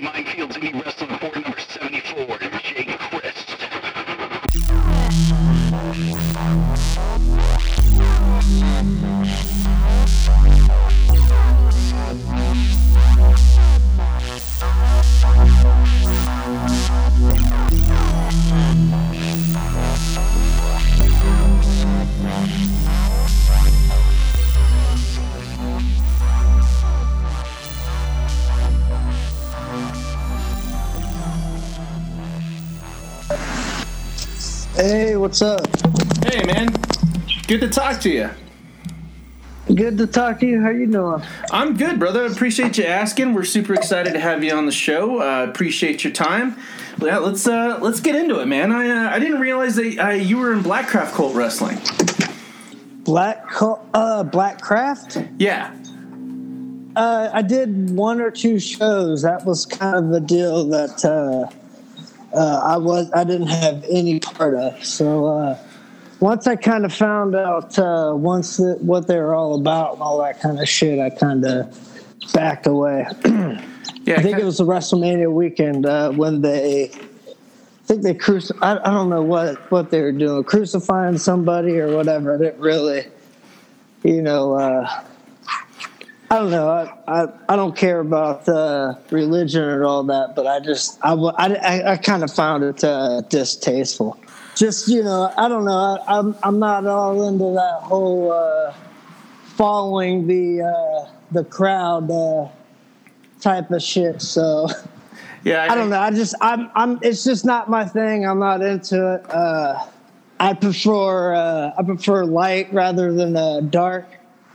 Mindfields Indy Wrestling Report what's up? Hey, man. Good to talk to you. Good to talk to you. How you doing? I'm good, brother. Appreciate you asking. We're super excited to have you on the show. Uh, appreciate your time. Yeah, let's uh, let's get into it, man. I uh, I didn't realize that uh, you were in Blackcraft Cult Wrestling. Black uh Black Craft? Yeah. Uh I did one or two shows. That was kind of the deal that uh I was I didn't have any part of. So uh once I kind of found out uh once that what they were all about and all that kind of shit, I kind of backed away. Yeah. I think it was the WrestleMania weekend uh, when they, I think they cruci- I, I don't know what what they were doing, crucifying somebody or whatever. I didn't really, you know, uh, I don't know. I, I, I don't care about uh, religion and all that, but I just I I, I, I kind of found it uh, distasteful. Just you know, I don't know. I, I'm I'm not all into that whole uh, following the uh, the crowd. Uh, type of shit. So yeah. I don't know. I just I'm I'm. It's just not my thing. I'm not into it. Uh, I prefer uh, I prefer light rather than uh, dark.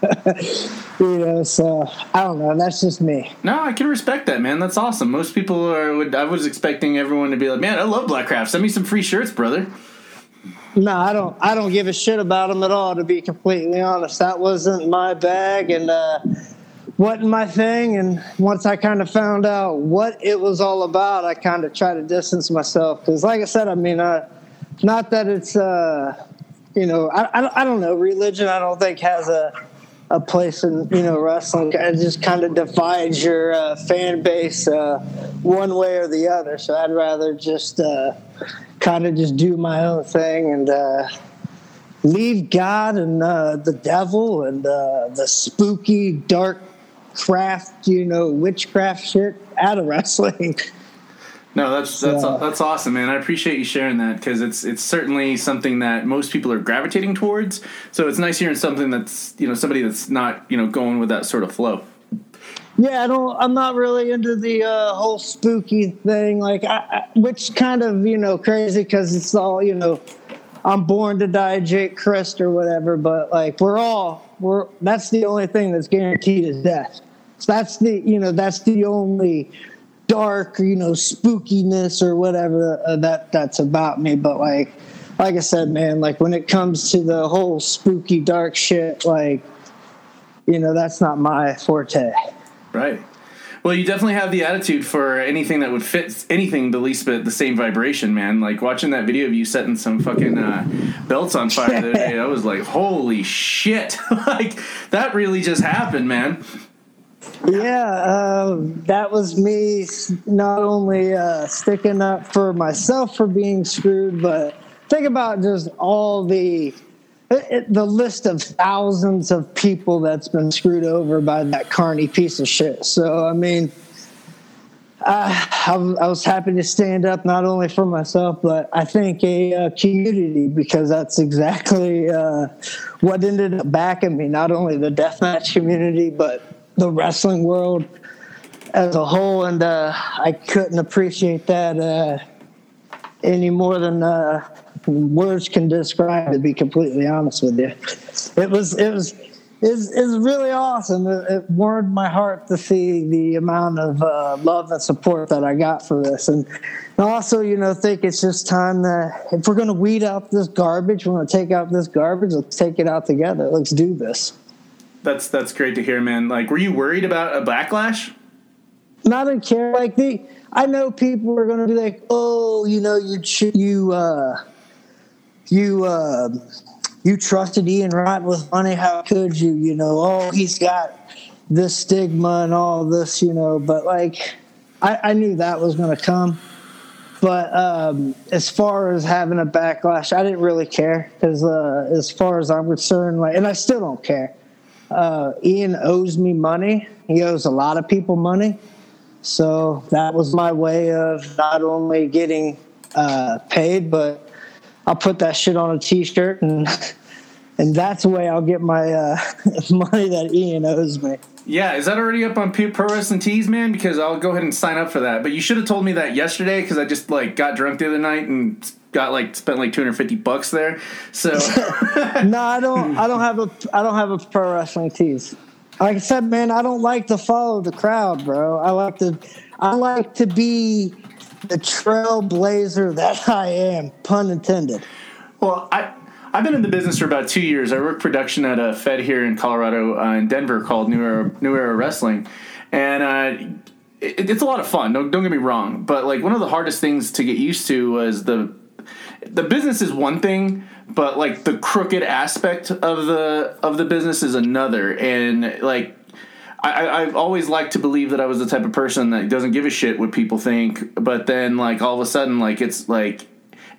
you know, so I don't know. That's just me. No, I can respect that, man. That's awesome. Most people are. Would, I was expecting everyone to be like, "Man, I love Blackcraft. Send me some free shirts, brother." No, I don't. I don't give a shit about them at all. To be completely honest, that wasn't my bag, and uh, wasn't my thing. And once I kind of found out what it was all about, I kind of tried to distance myself because, like I said, I mean, uh, not that it's, uh, you know, I, I, I don't know. Religion, I don't think has a a place in you know wrestling. It just kind of divides your uh, fan base uh, one way or the other. So I'd rather just uh, kind of just do my own thing and. Uh, leave God and uh, the devil and uh, the spooky dark craft, you know, witchcraft shit out of wrestling. No, that's that's So- that's awesome, man. I appreciate you sharing that because it's it's certainly something that most people are gravitating towards. So it's nice hearing something that's you know somebody that's not you know going with that sort of flow. yeah, I don't. I'm not really into the uh, whole spooky thing, like, I, I, which kind of you know crazy because it's all you know. I'm born to die, Jake Crist or whatever, but like we're all we're. That's the only thing that's guaranteed is death. So that's the you know that's the only dark you know spookiness or whatever uh, that that's about me but like like i said man like when it comes to the whole spooky dark shit like you know that's not my forte Right. Well, you definitely have the attitude for anything that would fit anything the least bit the same vibration, man. Like watching that video of you setting some fucking uh, belts on fire the other day, I was like, holy shit! like that really just happened, man. Yeah uh, that was me not only uh, sticking up for myself for being screwed but think about just all the the list of thousands of people that's been screwed over by that carny piece of shit so i mean uh, I, was- I was happy to stand up not only for myself, but I think a uh, community because that's exactly uh, what ended up backing me. Not only the deathmatch community, but the wrestling world as a whole. And uh, I couldn't appreciate that uh, any more than uh, words can describe. To be completely honest with you, it was it was is is really awesome. It, it warmed my heart to see the amount of uh, love and support that I got for this, and also, you know, think it's just time that if we're going to weed out this garbage, we're going to take out this garbage. Let's take it out together. Let's do this. That's that's great to hear, man. Like, were you worried about a backlash? Not in care like the. I know people are going to be like, oh, you know, you you uh, you uh, you trusted Ian Wright with money. How could you? You know, oh, he's got this stigma and all this, you know. But like, I, I knew that was going to come. But um, as far as having a backlash, I didn't really care because, uh, as far as I'm concerned, like, and I still don't care. Uh, Ian owes me money. He owes a lot of people money. So that was my way of not only getting uh, paid, but I'll put that shit on a T-shirt, and and that's the way I'll get my uh, money that Ian owes me. Yeah, is that already up on Pro Wrestling Tees, man? Because I'll go ahead and sign up for that. But you should have told me that yesterday because I just like got drunk the other night and got like spent like 250 bucks there. So no, I don't. I don't have a. I don't have a pro wrestling tees. Like I said, man, I don't like to follow the crowd, bro. I like to. I like to be the trailblazer that I am, pun intended. Well, I I've been in the business for about two years. I work production at a Fed here in Colorado, uh, in Denver, called New Era, New Era Wrestling, and uh, it, it's a lot of fun. Don't, don't get me wrong, but like one of the hardest things to get used to was the the business is one thing, but like the crooked aspect of the of the business is another, and like. I, I've always liked to believe that I was the type of person that doesn't give a shit what people think, but then like all of a sudden, like it's like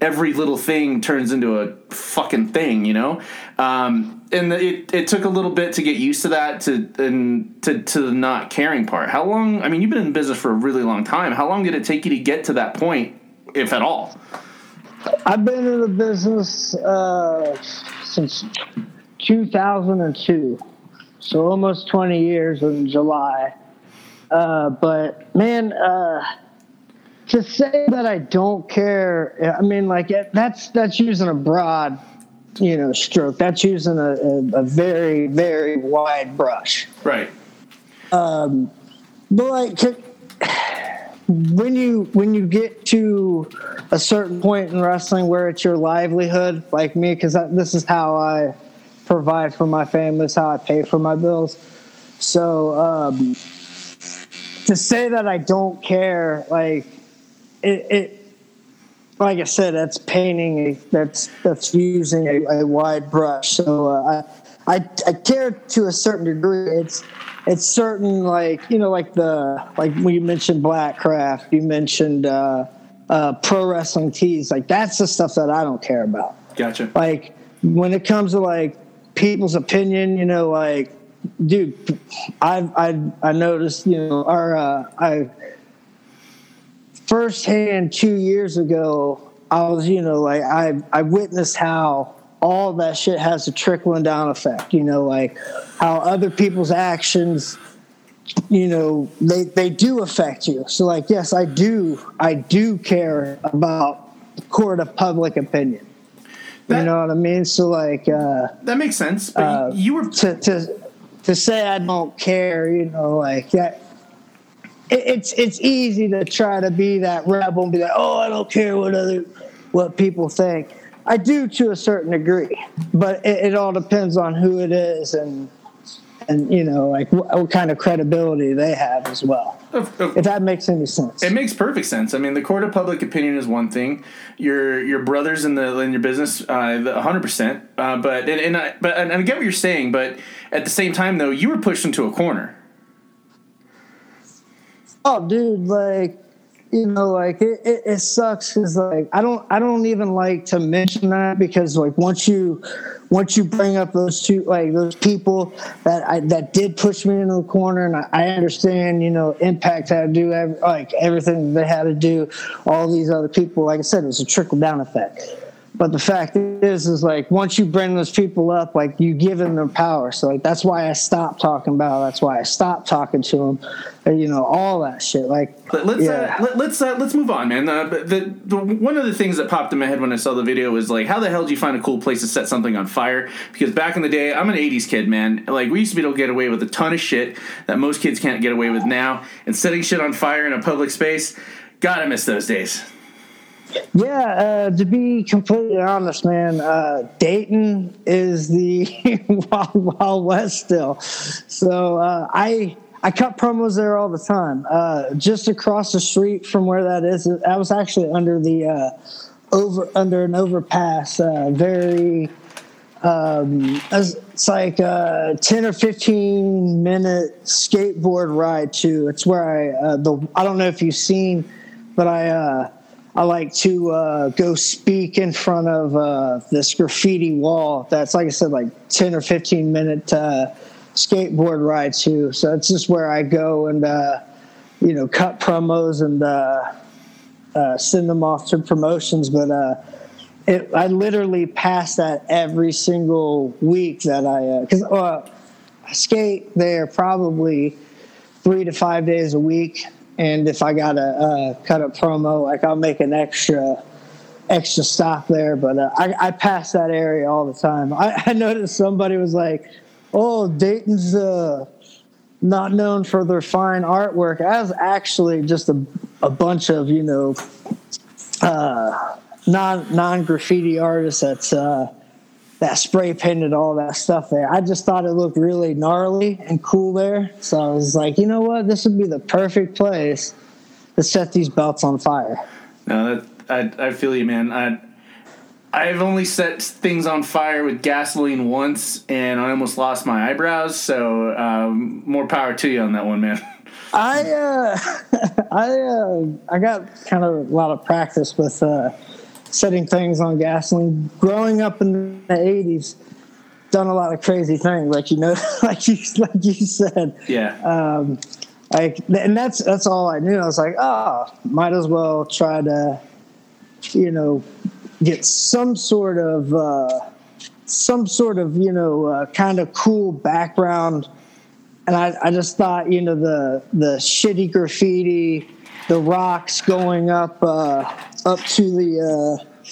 every little thing turns into a fucking thing, you know. Um, and it it took a little bit to get used to that to and to to the not caring part. How long? I mean, you've been in business for a really long time. How long did it take you to get to that point, if at all? I've been in the business uh, since 2002, so almost 20 years in July. Uh, but man, uh, to say that I don't care, I mean, like that's that's using a broad, you know, stroke. That's using a, a, a very very wide brush. Right. Um, but like when you when you get to a certain point in wrestling where it's your livelihood, like me, because this is how I provide for my family, this is how I pay for my bills. So um, to say that I don't care, like it, it like I said, that's painting. That's that's using a, a wide brush. So uh, I, I I care to a certain degree. It's it's certain like you know like the like when you mentioned Blackcraft, you mentioned uh, uh, pro wrestling tees. Like that's the stuff that I don't care about. Gotcha. Like when it comes to like people's opinion, you know, like dude, I I I noticed you know our uh, I firsthand two years ago, I was, you know, like I I witnessed how all that shit has a trickling down effect. You know, like how other people's actions, you know, they they do affect you. So, like, yes, I do, I do care about court of public opinion. That, you know what I mean? So, like, uh, that makes sense. But uh, you were to to to say I don't care. You know, like that it's it's easy to try to be that rebel and be like, oh, I don't care what other what people think. I do to a certain degree, but it, it all depends on who it is and and you know like what, what kind of credibility they have as well. Of, of, if that makes any sense, it makes perfect sense. I mean, the court of public opinion is one thing. Your your brothers in the in your business, uh, hundred uh, percent. But and, and I but and I get what you're saying, but at the same time, though, you were pushed into a corner oh, dude, like you know, like it, it, it sucks because like I don't I don't even like to mention that because like once you once you bring up those two like those people that I that did push me into the corner and I, I understand you know Impact had to do every, like everything they had to do all these other people like I said it was a trickle down effect but the fact is, is like once you bring those people up, like you give them their power. So like that's why I stopped talking about. That's why I stopped talking to them. Uh, you know all that shit. Like let's yeah. uh, let, us let's, uh, let's move on, man. Uh, the, the one of the things that popped in my head when I saw the video was like, how the hell do you find a cool place to set something on fire? Because back in the day, I'm an '80s kid, man. Like we used to be able to get away with a ton of shit that most kids can't get away with now, and setting shit on fire in a public space. God, I miss those days. Yeah, uh, to be completely honest, man, uh, Dayton is the wild, wild west still. So uh, I I cut promos there all the time. Uh, just across the street from where that is, I was actually under the uh, over under an overpass. Uh, very um, it's like a 10 or 15 minute skateboard ride too. It's where I the I don't know if you've seen, but I I like to uh, go speak in front of uh, this graffiti wall. That's like I said, like 10 or 15 minute uh, skateboard ride too. So it's just where I go and uh, you know cut promos and uh, uh, send them off to promotions, but. It, I literally pass that every single week that I because I skate there probably three to five days a week, and if I got to uh, cut a promo, like I'll make an extra extra stop there. But uh, I, I pass that area all the time. I, I noticed somebody was like, "Oh, Dayton's uh, not known for their fine artwork." I was actually just a a bunch of you know. Uh, non non graffiti artists that's uh, that spray painted all that stuff there. I just thought it looked really gnarly and cool there, so I was like, you know what, this would be the perfect place to set these belts on fire. No, that I I feel you, man. I I've only set things on fire with gasoline once, and I almost lost my eyebrows. So um, more power to you on that one, man. I uh, I uh, I got kind of a lot of practice with uh, setting things on gasoline. Growing up in the '80s, done a lot of crazy things, like you know, like you like you said. Yeah. Um, like, and that's that's all I knew. I was like, oh, might as well try to, you know, get some sort of uh, some sort of you know uh, kind of cool background. And I, I just thought, you know, the the shitty graffiti, the rocks going up uh, up to the uh,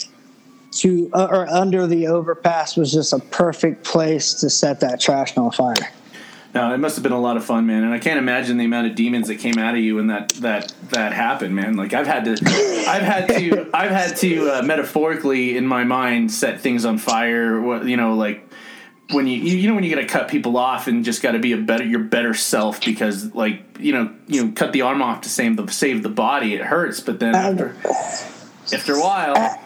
to uh, or under the overpass was just a perfect place to set that trash on fire. No, it must have been a lot of fun, man. And I can't imagine the amount of demons that came out of you when that that that happened, man. Like I've had to, I've had to, I've had to uh, metaphorically in my mind set things on fire. What you know, like when you you know when you got to cut people off and just got to be a better your better self because like you know you know cut the arm off to save the save the body. It hurts, but then after after a while.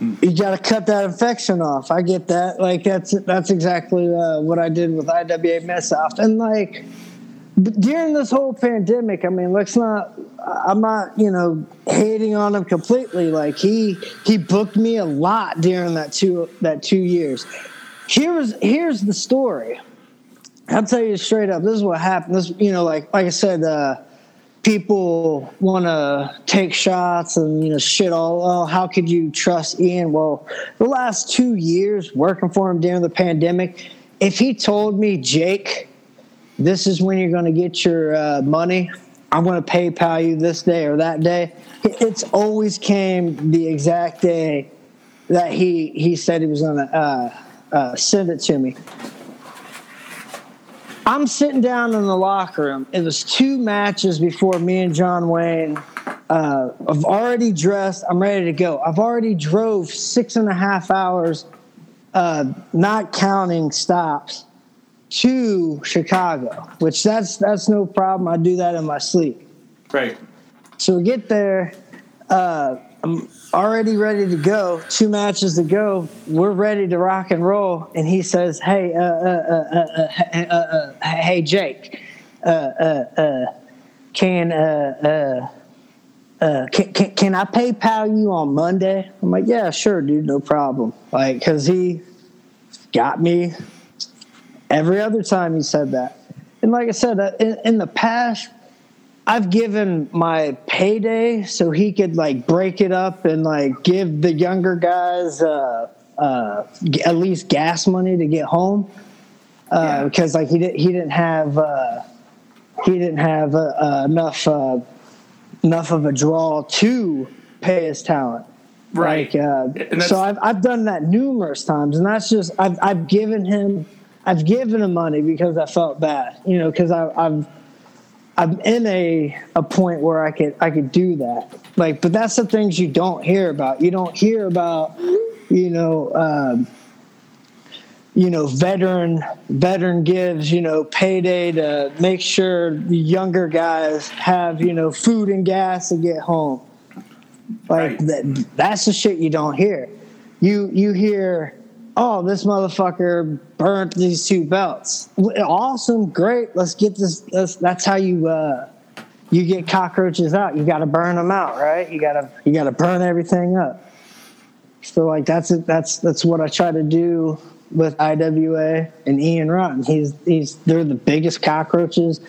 You got to cut that infection off. I get that. Like that's that's exactly uh, what I did with IWA Mid-South. And like during this whole pandemic, I mean, let's not. I'm not, you know, hating on him completely. Like he he booked me a lot during that two that two years. Here's here's the story. I'll tell you straight up. This is what happened. This, you know, like like I said, uh, people want to take shots and you know shit all. Oh, how could you trust Ian? Well, the last two years working for him during the pandemic, if he told me, Jake, this is when you're going to get your uh, money. I'm going to PayPal you this day or that day. It's always came the exact day that he he said he was going to uh, uh, send it to me. I'm sitting down in the locker room. It was two matches before me and John Wayne. Uh, I've already dressed. I'm ready to go. I've already drove six and a half hours, uh, not counting stops, to Chicago. Which that's that's no problem. I do that in my sleep. Right. So we get there. Uh, I'm already ready to go. Two matches to go. We're ready to rock and roll. And he says, "Hey, uh, uh, uh, hey, Jake, can can, can can I PayPal you on Monday?" I'm like, "Yeah, sure, dude, no problem." Like, cause he got me every other time he said that. And like I said, in, in the past, I've given my payday so he could like break it up and like give the younger guys uh, uh, at least gas money to get home uh, yeah. because like he didn't he didn't have uh, he didn't have uh, uh, enough enough of a draw to pay his talent. Right. Like, so I've I've done that numerous times, and that's just I've I've given him I've given him money because I felt bad, you know, because I've I'm in a a point where I could I could do that. Like, but that's the things you don't hear about. You don't hear about, you know, um, you know, veteran veteran gives you know payday to make sure the younger guys have you know food and gas to get home. Like right. that, that's the shit you don't hear. You you hear oh, this motherfucker burnt these two belts. Awesome, great. Let's get this. Let's, that's how you uh, you get cockroaches out. You got to burn them out, right? You gotta you gotta burn everything up. So like that's it. That's that's what I try to do with IWA and Ian Rotten. He's he's they're the biggest cockroaches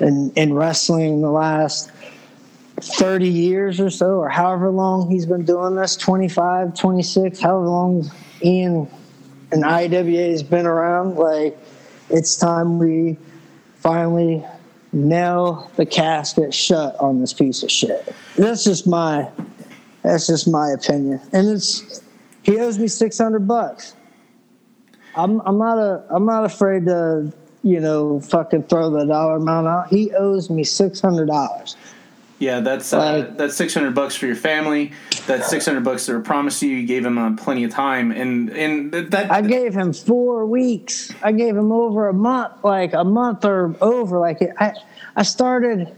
in in wrestling the last 30 years or so or however long he's been doing this 25 26 however long ian and iwa has been around like it's time we finally nail the casket shut on this piece of shit. That's just my that's just my opinion. And it's he owes me 600 bucks. I'm i'm not a i'm not afraid to you know fucking throw the dollar amount out. He owes me 600 dollars Yeah, that's uh, Like- that's six hundred bucks for your family. That's six hundred bucks that were promised you. You gave him uh, plenty of time, and and th- that I gave him four weeks. I gave him over a month, like a month or over. Like I, I started,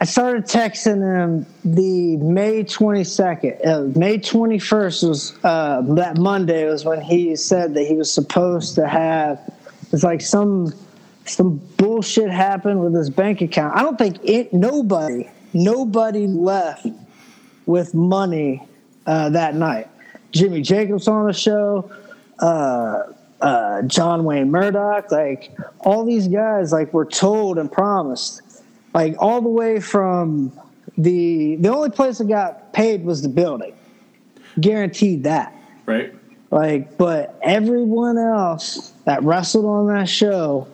I started texting him the May twenty second. Uh, May twenty first was uh, that Monday was when he said that he was supposed to have. It's like some some bullshit happened with his bank account. I don't think it. Nobody, nobody left with money uh, that night. Jimmy Jacobs on the show, uh, uh, John Wayne Murdoch, like all these guys, like were told and promised, like all the way from the the only place that got paid was the building, guaranteed that. right. Like, but everyone else that wrestled on that show,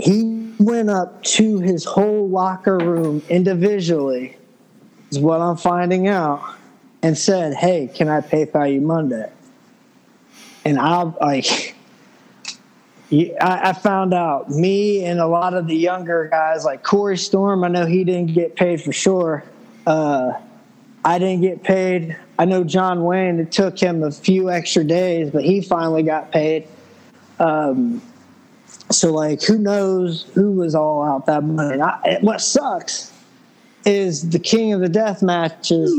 he went up to his whole locker room individually, is what I'm finding out, and said, Hey, can I pay PayPal you Monday? And I'll like, I, I found out me and a lot of the younger guys, like Corey Storm, I know he didn't get paid for sure. Uh, I didn't get paid. I know John Wayne, it took him a few extra days, but he finally got paid. Um, so, like, who knows who was all out that money? I, what sucks is the king of the death matches,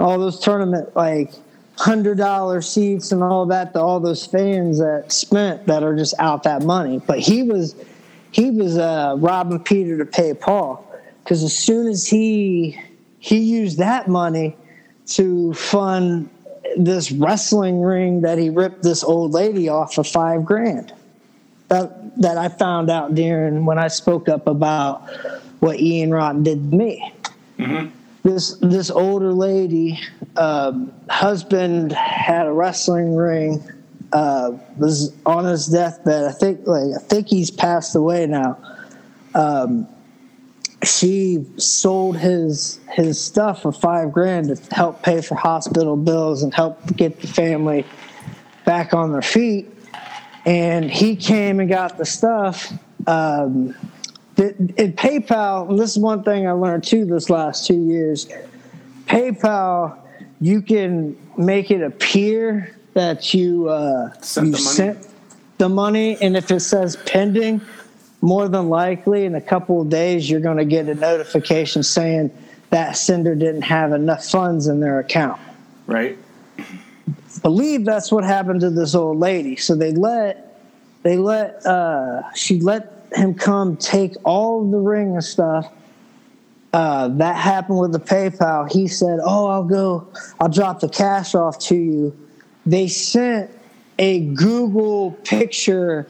all those tournament, like, hundred dollar seats and all that to all those fans that spent that are just out that money. But he was he was uh, robbing Peter to pay Paul because as soon as he he used that money to fund this wrestling ring that he ripped this old lady off for five grand. That that I found out during when I spoke up about what Ian Rotten did to me. This this older lady, um, husband had a wrestling ring, uh, was on his deathbed. I think like I think he's passed away now. Um, she sold his his stuff for five grand to help pay for hospital bills and help get the family back on their feet. And he came and got the stuff. Um, PayPal, and this is one thing I learned too this last two years. PayPal, you can make it appear that you uh, Sent you the sent the money, and if it says pending, more than likely in a couple of days you're going to get a notification saying that sender didn't have enough funds in their account. Right. Believe that's what happened to this old lady. So they let they let uh, she let him come take all the ring and stuff. Uh, that happened with the PayPal. He said, "Oh, I'll go. I'll drop the cash off to you." They sent a Google picture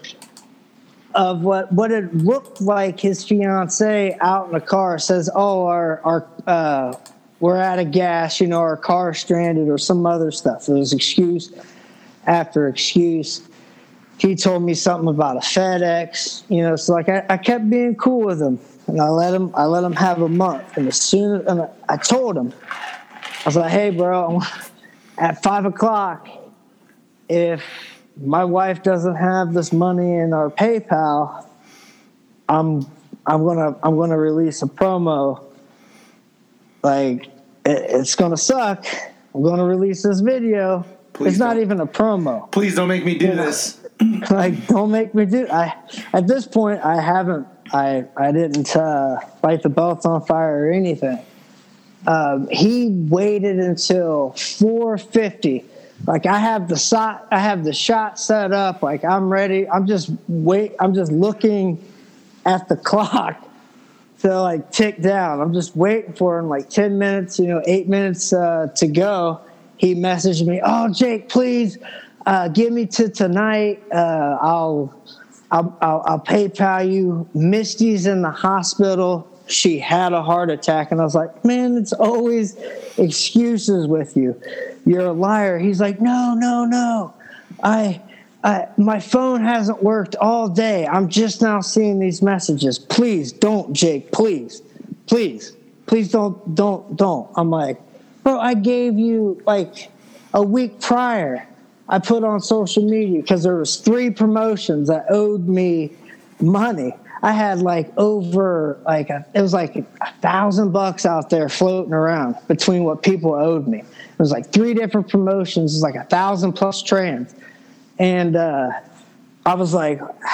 of what what it looked like his fiance out in the car says, "Oh, our our uh, we're out of gas. You know, our car stranded or some other stuff." It was excuse after excuse. He told me something about a FedEx. You know, so like I, I kept being cool with him, and I let him I let him have a month. And as soon as and I, told him, I was like, "Hey, bro, at five o'clock, if my wife doesn't have this money in our PayPal, I'm I'm gonna I'm gonna release a promo. Like it's gonna suck. I'm gonna release this video. Please it's not even a promo. Please don't make me do this. like don't make me do. I at this point I haven't. I I didn't uh, light the belts on fire or anything. Um, he waited until 450 like I have the shot, I have the shot set up. Like I'm ready. I'm just wait. I'm just looking at the clock to like tick down. I'm just waiting for him. Like ten minutes, you know, eight minutes uh, to go. He messaged me, "Oh, Jake, please uh, give me to tonight. Uh, I'll, I'll, I'll, I'll PayPal you. Misty's in the hospital. She had a heart attack, and I was like, man, it's always excuses with you. You're a liar. He's like, no, no, no. I, I, my phone hasn't worked all day. I'm just now seeing these messages. Please don't, Jake. Please, please, please don't, don't, don't. I'm like, bro, I gave you like a week prior. I put on social media because there was three promotions that owed me money. I had like over like a, it was like a thousand bucks out there floating around between what people owed me. It was like three different promotions. It was like a thousand plus trans, and uh, I was like,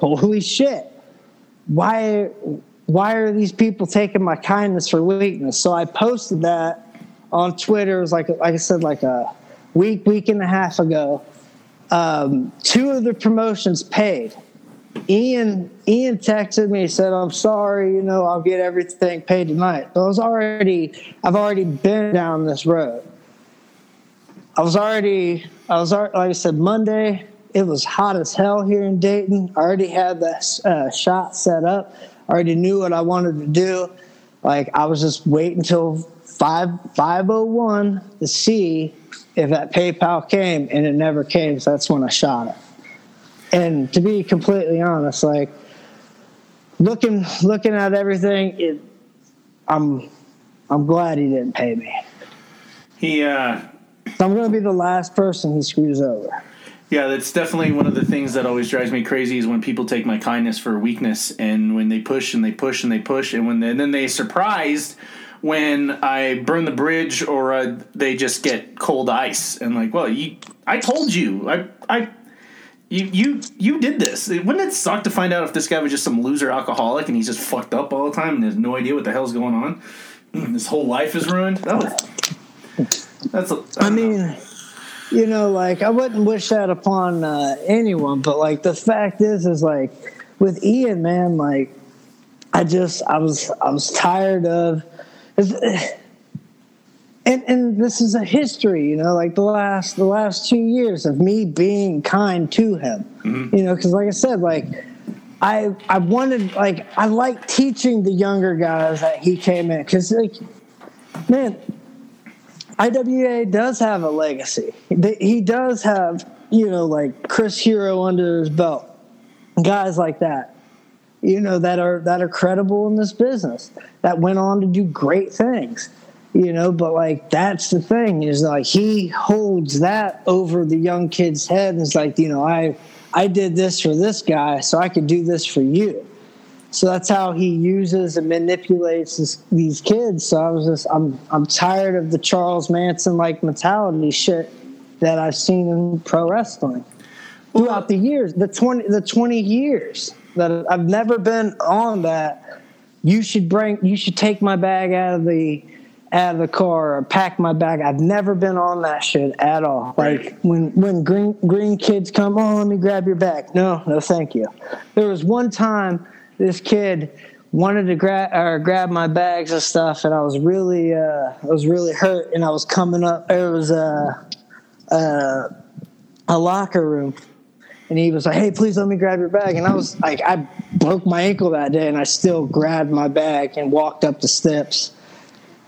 "Holy shit! Why? Why are these people taking my kindness for weakness?" So I posted that on Twitter. It was like like I said, like a week, week and a half ago. Um, two of the promotions paid Ian Ian texted me said I'm sorry you know I'll get everything paid tonight but I was already I've already been down this road I was already I was like I said Monday it was hot as hell here in Dayton. I already had the uh, shot set up. I already knew what I wanted to do. Like I was just waiting until 5 501 to see if that PayPal came and it never came so that's when I shot it. And to be completely honest, like looking looking at everything, it, I'm I'm glad he didn't pay me. He, uh, I'm going to be the last person he screws over. yeah, that's definitely one of the things that always drives me crazy is when people take my kindness for weakness, and when they push and they push and they push, and when they, and then they surprised when I burn the bridge or uh, they just get cold ice and like, well, you, I told you, I, I. You, you you did this. Wouldn't it suck to find out if this guy was just some loser alcoholic and he's just fucked up all the time and has no idea what the hell's going on? His whole life is ruined. That was, that's. A, I mean, you know, like I wouldn't wish that upon uh, anyone, but like the fact is, is like with Ian, man, like I just I was I was tired of. And, and this is a history, you know, like the last the last two years of me being kind to him, you know, because like I said, like I I wanted like I like teaching the younger guys that he came in because like man, IWA does have a legacy. He does have, you know, like Chris Hero under his belt, guys like that, you know, that are that are credible in this business, that went on to do great things, you know. But like that's the thing is like he holds that over the young kid's head and is like, you know, I I did this for this guy, so I could do this for you. So that's how he uses and manipulates this, these kids. So I was just, I'm, I'm tired of the Charles Manson like mentality shit that I've seen in pro wrestling throughout the years, the 20, the 20 years that I've never been on that. You should bring, you should take my bag out of the, out of the car or pack my bag. I've never been on that shit at all. Right. Like when when green green kids come, oh let me grab your bag. No, no, thank you. There was one time this kid wanted to grab or grab my bags and stuff, and I was really uh, I was really hurt, and I was coming up. It was a a, a locker room. And he was like, "Hey, please let me grab your bag." And I was like, I broke my ankle that day, and I still grabbed my bag and walked up the steps,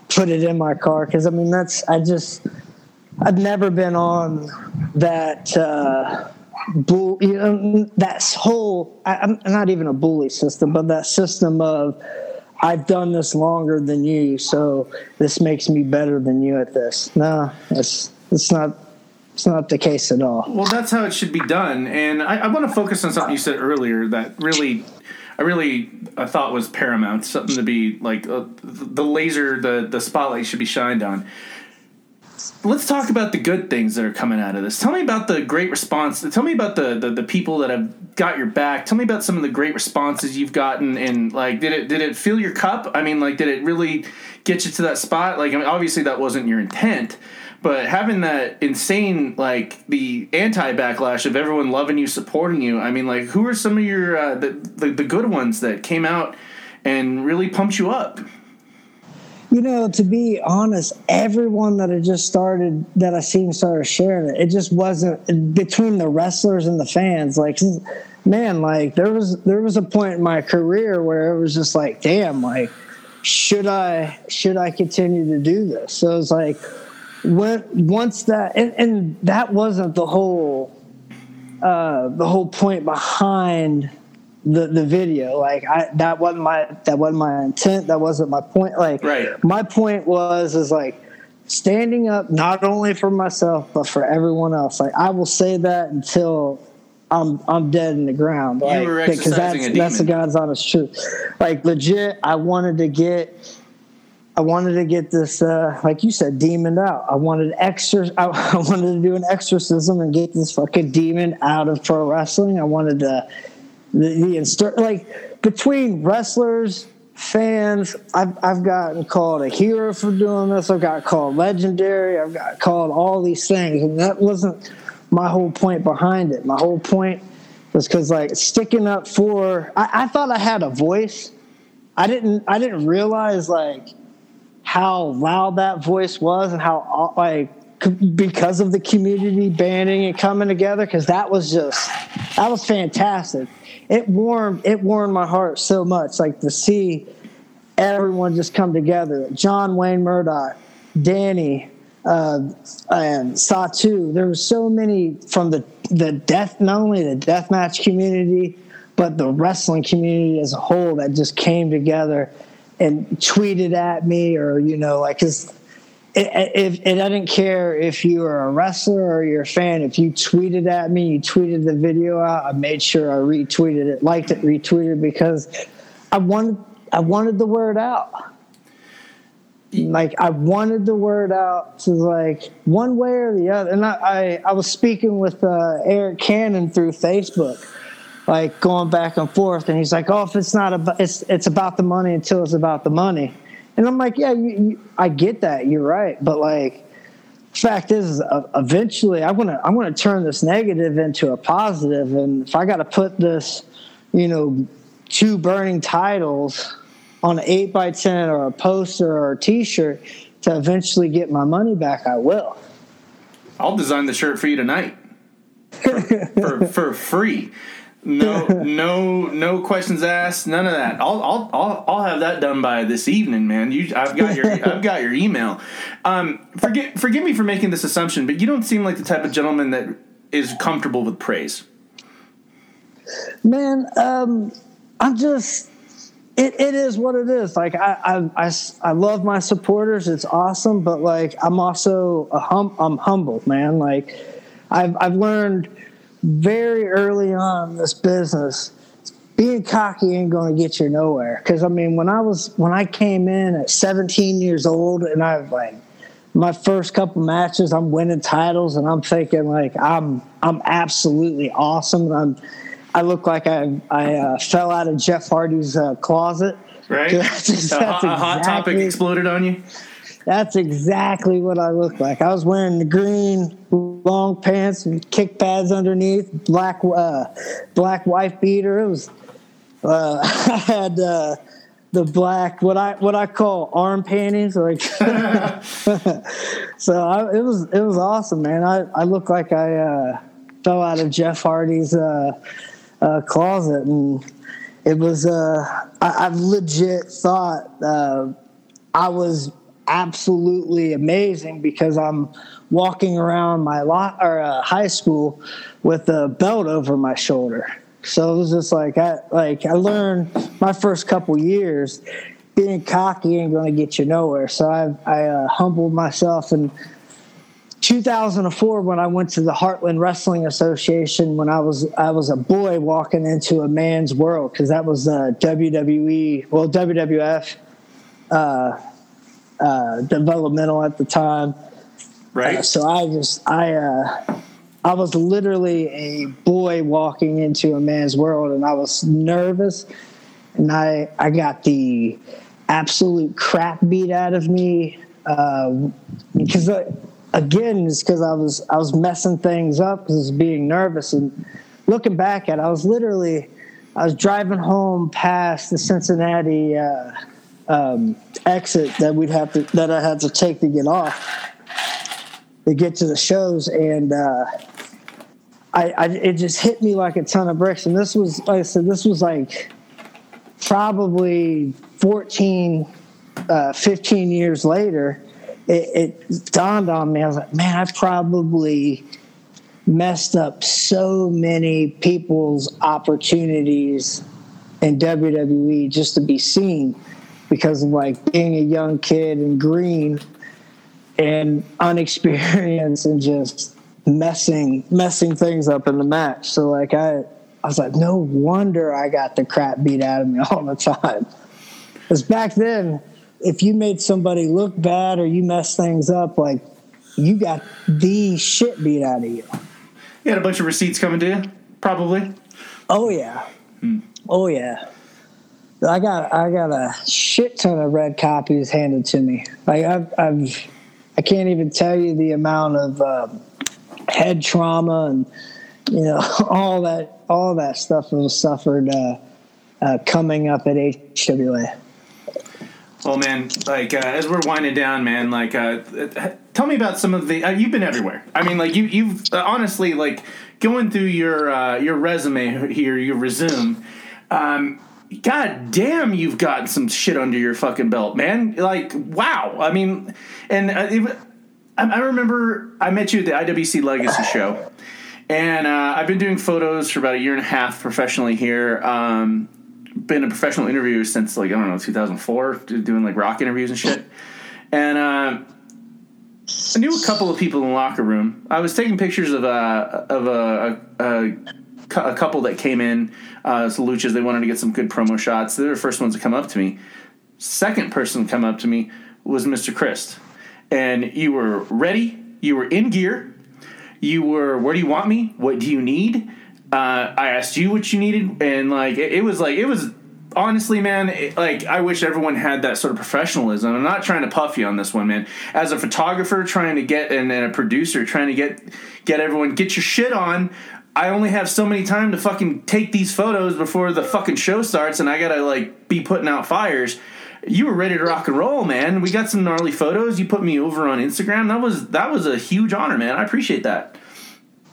put it in my car because I mean that's I just I've never been on that uh, bull, you know, that whole. I, I'm not even a bully system, but that system of I've done this longer than you, so this makes me better than you at this. No, it's it's not. It's not the case at all. Well, that's how it should be done. And I, I want to focus on something you said earlier that really, I really, I thought was paramount. Something to be like uh, the laser, the the spotlight should be shined on. Let's talk about the good things that are coming out of this. Tell me about the great response. Tell me about the, the, the people that have got your back. Tell me about some of the great responses you've gotten. And like, did it did it fill your cup? I mean, like, did it really get you to that spot? Like, I mean, obviously that wasn't your intent, but having that insane like the anti backlash of everyone loving you, supporting you. I mean, like who are some of your uh, the, the the good ones that came out and really pumped you up? You know, to be honest, everyone that had just started that I seen started sharing it. It just wasn't between the wrestlers and the fans. Like, man, like there was there was a point in my career where it was just like, damn, like should I should I continue to do this? So it's like when once that and, and that wasn't the whole uh, the whole point behind the the video. Like I that wasn't my that wasn't my intent. That wasn't my point. Like Right. my point was is like standing up not only for myself but for everyone else. Like I will say that until I'm I'm dead in the ground. Like because that's a that's the. God's honest truth. Like legit, I wanted to get I wanted to get this, uh, like you said, demoned out. I wanted extra. I, I wanted to do an exorcism and get this fucking demon out of pro wrestling. I wanted to the, the instru- like between wrestlers, fans. I've I've gotten called a hero for doing this. I've got called legendary. I've got called all these things, and that wasn't my whole point behind it. My whole point was because like sticking up for. I, I thought I had a voice. I didn't. I didn't realize like how loud that voice was and how uh, like because of the community banding and coming together because that was just that was fantastic it warmed it warmed my heart so much like to see everyone just come together. John wayne murdoch danny uh, and satu. There were so many from the the death not only the deathmatch community but the wrestling community as a whole that just came together and tweeted at me or you know like because if and I didn't care if you were a wrestler or you're a fan, if you tweeted at me, you tweeted the video out, I made sure I retweeted it, liked it, retweeted because I wanted I wanted the word out. Like I wanted the word out to like one way or the other. And I I, I was speaking with uh, Eric Cannon through Facebook like going back and forth and he's like oh if it's not about it's it's about the money until it's about the money and i'm like yeah you, you, i get that. You're right. But like fact is uh, eventually i want to i want to turn this negative into a positive. And if i got to put this you know two burning titles on an 8 by 10 or a poster or a t-shirt to eventually get my money back i will. I'll design the shirt for you tonight. For, for, for free. No, no, no questions asked. None of that. I'll, I'll, I'll, I'll have that done by this evening, man. You, I've got your, I've got your email. Um, forget, forgive me for making this assumption, but you don't seem like the type of gentleman that is comfortable with praise. man um i'm just it, it is what it is like I, I, I, I love my supporters it's awesome but like i'm also a hum i'm humbled man like i've i've learned very early on in this business being cocky ain't going to get you nowhere because i mean when i was when i came in at 17 years old and i've like my first couple matches i'm winning titles and i'm thinking like i'm i'm absolutely awesome and i'm i look like i i uh, fell out of jeff hardy's uh, closet Right? That's- a, hot, a hot topic exploded on you. That's exactly what I look like. I was wearing the green long pants and kick pads underneath, black uh, black wife beater. It was uh, I had uh, the black what I what I call arm panties, like. so I, it was it was awesome, man. I I look like I uh, fell out of Jeff Hardy's uh, uh, closet, and it was uh, I, I've legit thought. I was absolutely amazing because I'm walking around my lot or uh, high school with a belt over my shoulder. So it was just like I like I learned my first couple years being cocky ain't going to get you nowhere. So I I uh, humbled myself and 2004 when I went to the Heartland Wrestling Association when I was I was a boy walking into a man's world because that was uh, WWE well WWF uh, uh, developmental at the time. Right? Uh, so I just I uh, I was literally a boy walking into a man's world, and I was nervous, and I I got the absolute crap beat out of me uh, because I, again, it's because I was I was messing things up because being nervous and looking back at, it, I was literally I was driving home past the Cincinnati uh, um, exit that we'd have to that I had to take to get off to get to the shows, and uh, I, I it just hit me like a ton of bricks. And this was like I said, this was like probably 14, uh, 15 years later. It, it dawned on me. I was like, man, I probably messed up so many people's opportunities in WWE just to be seen because of like being a young kid and green and unexperienced and just messing messing things up in the match. So like I I was like, no wonder I got the crap beat out of me all the time. Because back then, if you made somebody look bad or you messed things up, like you got the shit beat out of you. You had a bunch of receipts coming to you, probably. Oh yeah. Hmm. Oh yeah. I got I got a shit ton of red copies handed to me. Like I've, I've I can't even tell you the amount of um, head trauma and you know all that all that stuff was suffered uh, uh, coming up at HWA. Well, man, like uh, as we're winding down, man, like uh, uh, tell me about some of the. Uh, you've been everywhere. I mean, like you, you've uh, honestly like going through your uh, your resume here, your resume. Um, God damn, you've got some shit under your fucking belt, man. Like, wow. I mean, and uh, it, I, I remember I met you at the IWC Legacy show, and uh, I've been doing photos for about a year and a half professionally here. Um, been a professional interviewer since like I don't know 2004, doing like rock interviews and shit. And uh, I knew a couple of people in the locker room. I was taking pictures of a of a, a, a, a couple that came in, uh, so luchas. They wanted to get some good promo shots. They were the first ones to come up to me. Second person to come up to me was Mr. Crist, and you were ready. You were in gear. You were. Where do you want me? What do you need? Uh, I asked you what you needed, and like it, it was like it was honestly, man, it, like I wish everyone had that sort of professionalism. I'm not trying to puff you on this one, man. As a photographer trying to get and, and a producer trying to get get everyone get your shit on. I only have so many time to fucking take these photos before the fucking show starts, and I gotta like be putting out fires. You were ready to rock and roll, man. We got some gnarly photos. You put me over on Instagram. That was that was a huge honor, man. I appreciate that.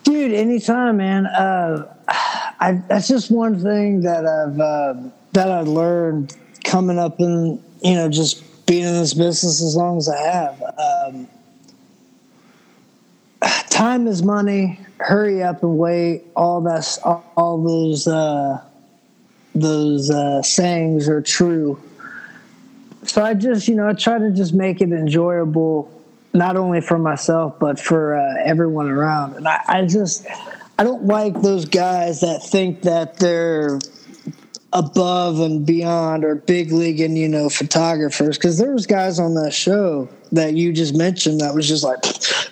Dude, anytime, man. Uh, I, that's just one thing that I've uh, that I've learned coming up in you know just being in this business as long as I have. Um, time is money. Hurry up and wait. All that's all, all those uh, those uh, sayings are true. So I just you know I try to just make it enjoyable not only for myself but for uh, everyone around. And I, I, just I don't like those guys that think that they're above and beyond or big league and you know photographers. Because there was guys on that show that you just mentioned that was just like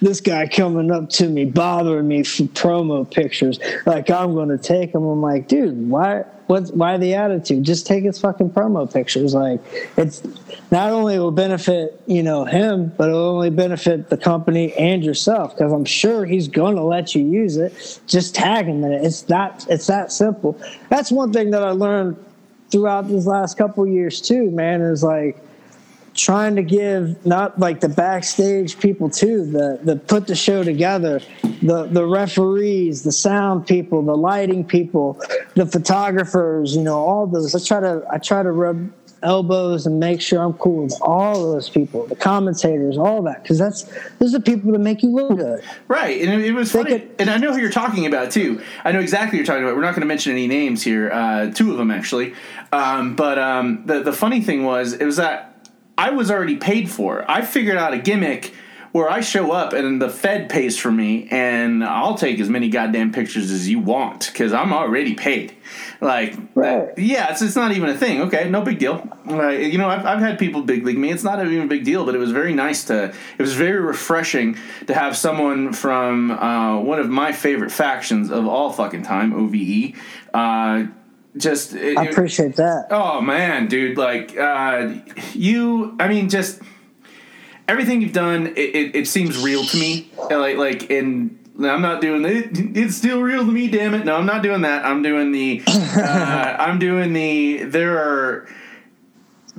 this guy coming up to me bothering me for promo pictures. Like i'm going to take him i'm like dude why what why the attitude? Just take his fucking promo pictures. Like it's not only will benefit you know him but it'll only benefit the company and yourself because i'm sure he's going to let you use it. Just tag him in it. It's that it's that simple. That's one thing that i learned throughout these last couple years too man is like trying to give not like the backstage people too the the put the show together. The the referees the sound people the lighting people the photographers you know all those. I try to i try to rub elbows and make sure i'm cool with all those people the commentators all that because that's those are the people that make you look good. Right and it, it was They funny could- and i know who you're talking about too. I know exactly what you're talking about. We're not going to mention any names here uh, two of them actually. Um, but um, the, the funny thing was it was that I was already paid for. I figured out a gimmick where I show up and the Fed pays for me, and I'll take as many goddamn pictures as you want because I'm already paid. Like, Right. yeah, it's, it's not even a thing. Okay, no big deal. Like, you know, I've, I've had people big league me. It's not even a big deal, but it was very nice to. It was very refreshing to have someone from uh, one of my favorite factions of all fucking time, OVE. Uh, just it- i it- appreciate that Oh man, dude, like uh you I mean just everything you've done, it, it, it seems real to me. Like like and I'm not doing it. It's still real to me. Damn it! No, I'm not doing that. I'm doing the. Uh, I'm doing the. There are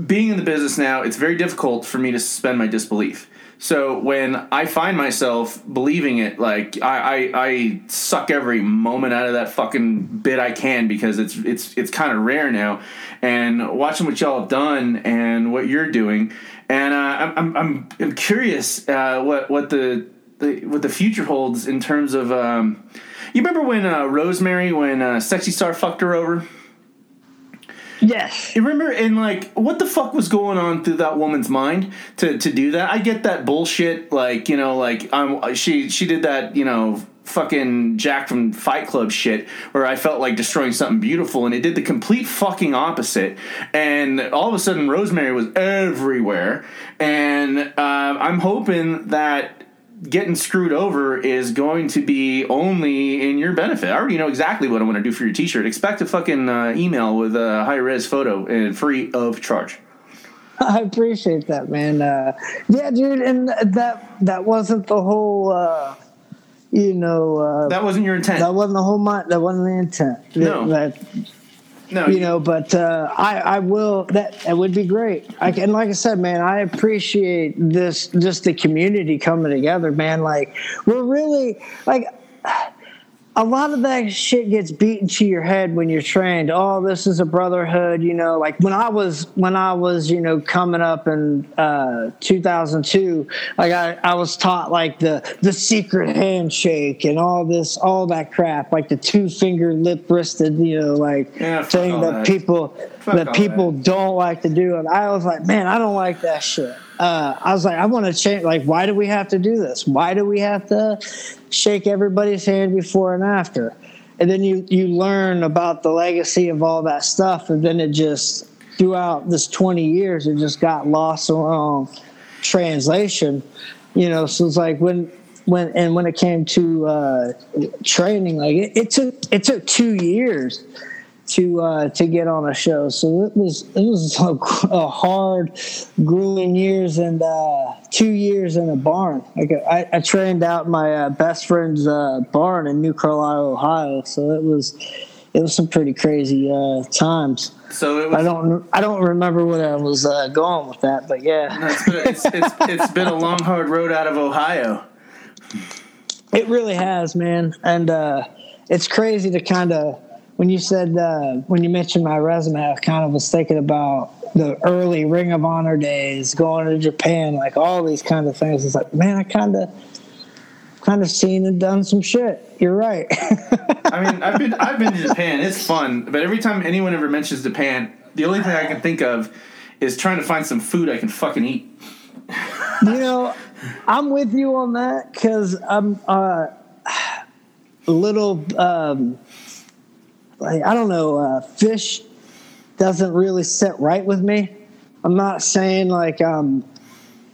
being in the business now. It's very difficult for me to suspend my disbelief. So when I find myself believing it, like I, I, I suck every moment out of that fucking bit I can because it's it's it's kind of rare now. And watching what y'all have done and what you're doing, and uh, I'm, I'm I'm curious uh, what what the, the what the future holds in terms of. Um, you remember when uh, Rosemary, when uh, Sexy Star fucked her over? Yes. You remember and like what the fuck was going on through that woman's mind to to do that? I get that bullshit like, you know, like um she she did that, you know, fucking Jack from Fight Club shit where I felt like destroying something beautiful and it did the complete fucking opposite. And all of a sudden Rosemary was everywhere and uh, I'm hoping that getting screwed over is going to be only in your benefit. I already know exactly what I want to do for your T-shirt. Expect a fucking uh, email with a high res photo and free of charge. I appreciate that, man. Uh, yeah, dude, and that that wasn't the whole. Uh, you know, uh, That wasn't your intent. that wasn't the whole. Mind, that wasn't the intent. No. That, no, you know but uh, I, I will that that would be great I, and like i said man i appreciate this just the community coming together man like we're really like a lot of that shit gets beaten to your head when you're trained oh this is a brotherhood you know like when i was when i was you know coming up in uh 2002 like i i was taught like the the secret handshake and all this all that crap like the two finger lip wristed you know like Yeah, thing that that. people Fuck that people that. don't like to do and i was like man i don't like that shit uh, i was like i want to change like why do we have to do this? Why do we have to shake everybody's hand before and after? And then you you learn about the legacy of all that stuff and then it just throughout this 20 years it just got lost along translation you know? So it's like when when and when it came to uh training like it, it took it took two years to uh, to get on a show. So it was it was a, a hard, grueling years and uh, two years in a barn. Like I, I trained out my uh, best friend's uh, barn in New Carlisle, Ohio. So it was it was some pretty crazy uh, times. so it I don't I don't remember where I was uh, going with that, but yeah, It's been, it's, it's, it's been a long, hard road out of Ohio. It really has, man, and uh, it's crazy to kind of when you said uh, when you mentioned my resume, I kind of was thinking about the early Ring of Honor days, going to Japan, like all these kind of things. It's like, man, I kind of kind of seen and done some shit. You're right. I mean, I've been I've been to Japan. It's fun, but every time anyone ever mentions Japan, the only thing I can think of is trying to find some food I can fucking eat. you know, I'm with you on that because I'm uh, a little, um, like, I don't know, uh, fish doesn't really sit right with me. I'm not saying like I'm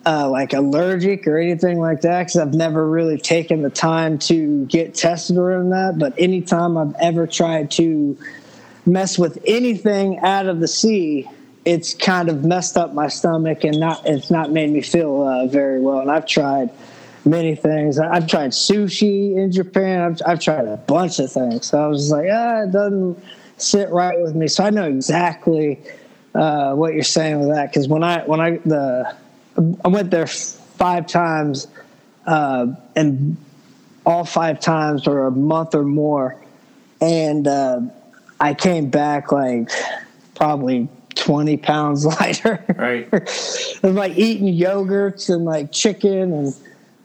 uh, like allergic or anything like that because I've never really taken the time to get tested or around that. But anytime I've ever tried to mess with anything out of the sea, it's kind of messed up my stomach and not it's not made me feel uh, very well. And I've tried many things. I- I've tried sushi in Japan. I've, I've tried a bunch of things. So I was just like, ah, it doesn't sit right with me. So I know exactly uh, what you're saying with that because when I when I the I went there five times uh, and all five times were a month or more, and uh, I came back like probably twenty pounds lighter. Right. it was like eating yogurts and like chicken and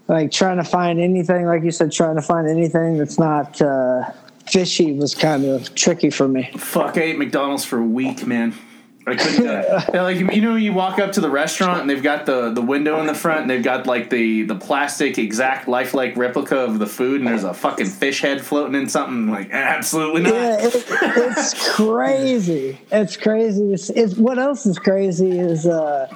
like trying to find anything, like you said, trying to find anything that's not uh, fishy was kind of tricky for me. Fuck, I ate McDonald's for a week, man. I couldn't. Uh, like you know, you walk up to the restaurant and they've got the the window in the front, and they've got like the the plastic exact lifelike replica of the food, and there's a fucking fish head floating in something. Like absolutely not. Yeah, it, it's crazy. It's crazy. It's, it's what else is crazy is uh,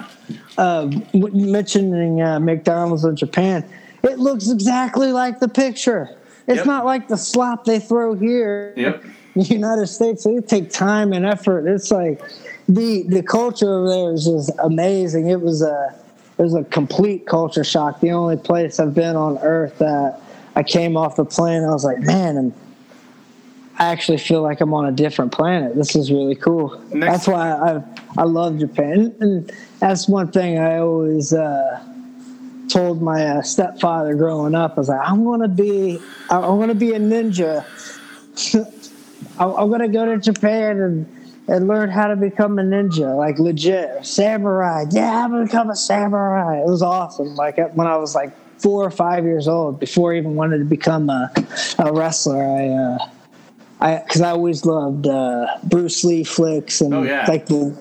uh, mentioning uh, McDonald's in Japan. It looks exactly like the picture. It's Yep. not like the slop they throw here. Yep. in the United States, they take time and effort. It's like the the culture over there is just amazing. It was uh, it was a complete culture shock. The only place I've been on Earth that I came off the plane, I was like, man, I'm, I actually feel like I'm on a different planet. This is really cool. Next- That's why I I love Japan, and that's one thing I always. Uh, told my uh, stepfather growing up, I was like, I'm gonna be, I'm gonna be a ninja. I'm, I'm gonna go to Japan and and learn how to become a ninja, like legit samurai. Yeah, I'm gonna become a samurai. It was awesome. Like when I was like four or five years old, before I even wanted to become a, a wrestler, I. Uh, I, because I always loved uh, Bruce Lee flicks and Oh, yeah. like the,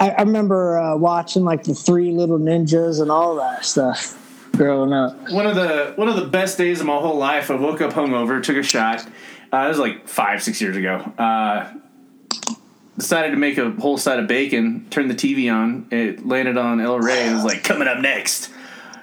I, I remember uh, watching like the Three Little Ninjas and all that stuff growing up. one of the one of the best days of my whole life. I woke up hungover, took a shot. Uh, it was like five, six years ago. Uh, decided to make a whole side of bacon. Turned the TV on. It landed on El Rey. and It was like coming up next.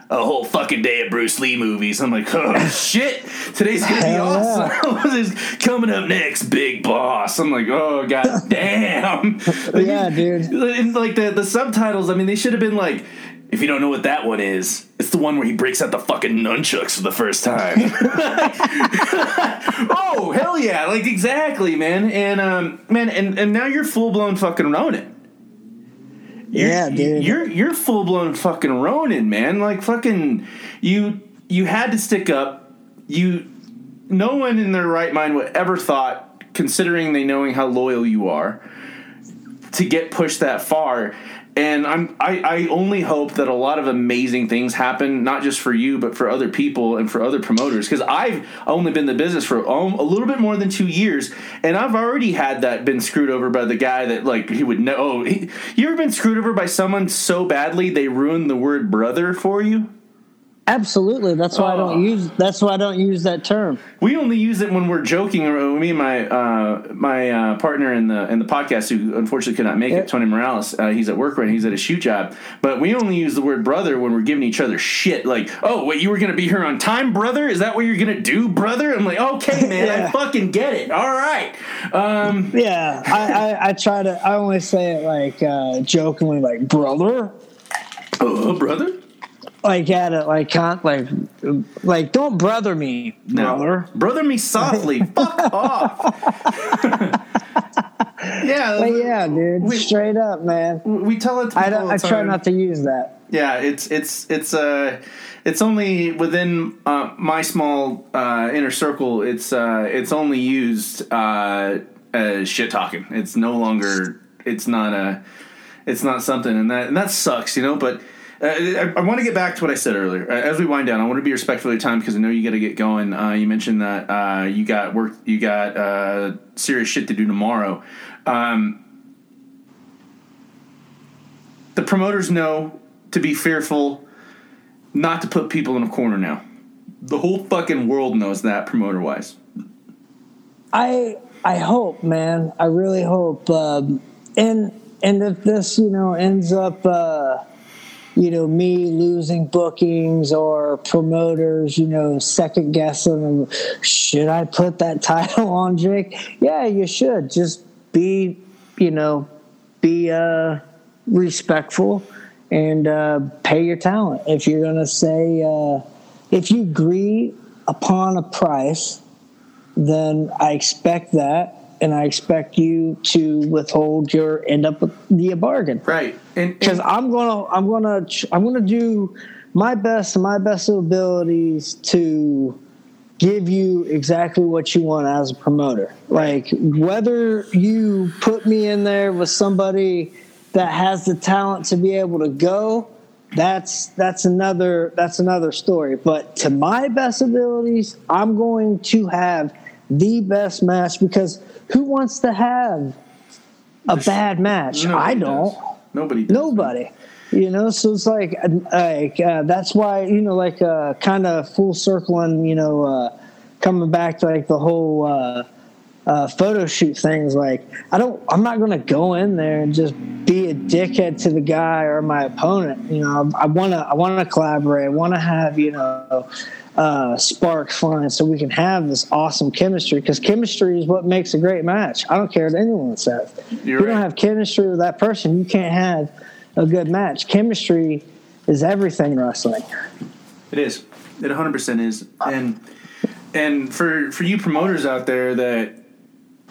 A whole fucking day of Bruce Lee movies. I'm like, oh shit, today's gonna be awesome. Coming up next, Big Boss. I'm like, oh god damn. Yeah, dude. and like the the subtitles, I mean, they should have been like, if you don't know what that one is, it's the one where he breaks out the fucking nunchucks for the first time. oh hell yeah! Like exactly, man. And um, man, and and now you're full blown fucking Ronin. You're, Yeah, dude. You're you're full blown fucking Ronin, man. Like fucking you you had to stick up. You no one in their right mind would ever thought, considering they knowing how loyal you are, to get pushed that far. And I'm I, I only hope that a lot of amazing things happen, not just for you, but for other people and for other promoters. Because I've only been in the business for um, a little bit more than two years, and I've already had that been screwed over by the guy that like he would know. Oh, he, you ever been screwed over by someone so badly they ruined the word brother for you? Absolutely. That's why I Oh. don't use. That's why I don't use that term. We only use it when we're joking. Or me and my uh, my uh, partner in the in the podcast, who unfortunately could not make Yeah. it, Tony Morales. Uh, he's at work right. now. He's at a shoot job. But we only use the word brother when we're giving each other shit. Like, oh, wait, you were gonna be here on time, brother? Is that what you're gonna do, brother? I'm like, okay, man, I fucking get it. All right. Um, Yeah, I, I, I try to. I only say it like uh, jokingly, like brother, oh, brother. Like at it, like can't like, like don't brother me, No. brother. brother me softly. Fuck off. yeah, But yeah, dude, We- straight up, man. we tell it. To I, I try not to use that. Yeah, it's it's it's uh it's only within uh, my small uh, inner circle. It's uh, it's only used uh, as shit talking. It's no longer. It's not a. It's not something, and that and that sucks, you know. But uh, I, I want to get back to what I said earlier. Uh, As we wind down, I want to be respectful of your time because I know you got to get going. Uh, you mentioned that uh, you got work. You got uh, serious shit to do tomorrow. Um, the promoters know to be fearful, not to put people in a corner now. The whole fucking world knows that promoter wise. I I hope, man. I really hope. Um, and and if this, you know, ends up, uh, you know, me losing bookings or promoters, you know, second guessing, them, should I put that title on Jake? Yeah, you should. Just be, you know, be uh, respectful and uh, pay your talent. If you're gonna say, uh, if you agree upon a price then I expect that, and I expect you to withhold your end up with the bargain. Right. And, Because I'm gonna, I'm gonna, I'm gonna do my best my best abilities to give you exactly what you want as a promoter. Like whether you put me in there with somebody that has the talent to be able to go, that's that's another that's another story. But to my best abilities, I'm going to have the best match because who wants to have a bad match? I don't does. Nobody does. nobody you know so it's like like uh, that's why you know like uh, kind of full circling you know uh, coming back to like the whole uh, uh, photo shoot things like i don't i'm not going to go in there and just be a dickhead to the guy or my opponent you know i want to i want to collaborate i want to have you know uh, sparks flying so we can have this awesome chemistry because chemistry is what makes a great match i don't care what anyone says you don't have chemistry with that person you can't have a good match chemistry is everything in wrestling. It is. It 100% is. And and for for you promoters out there that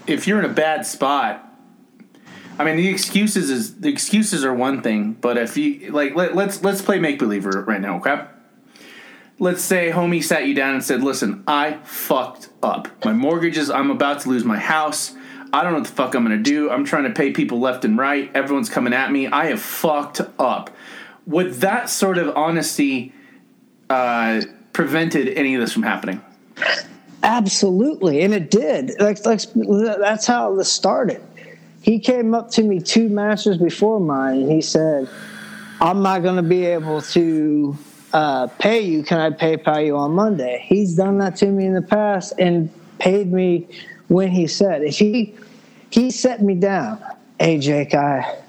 if you're in a bad spot, I mean the excuses is the excuses are one thing, but if you like let, let's let's play make believer right now, okay? Let's say homie sat you down and said, "Listen, I fucked up. My mortgage is I'm about to lose my house. I don't know what the fuck I'm to do. I'm trying to pay people left and right. Everyone's coming at me. I have fucked up." Would that sort of honesty uh, prevented any of this from happening? Absolutely, and it did. Like, like that's how this started. He came up to me two matches before mine, and he said, "I'm not going to be able to uh, pay you. Can I PayPal you on Monday?" He's done that to me in the past and paid me when he said. If he he set me down, hey Jake, I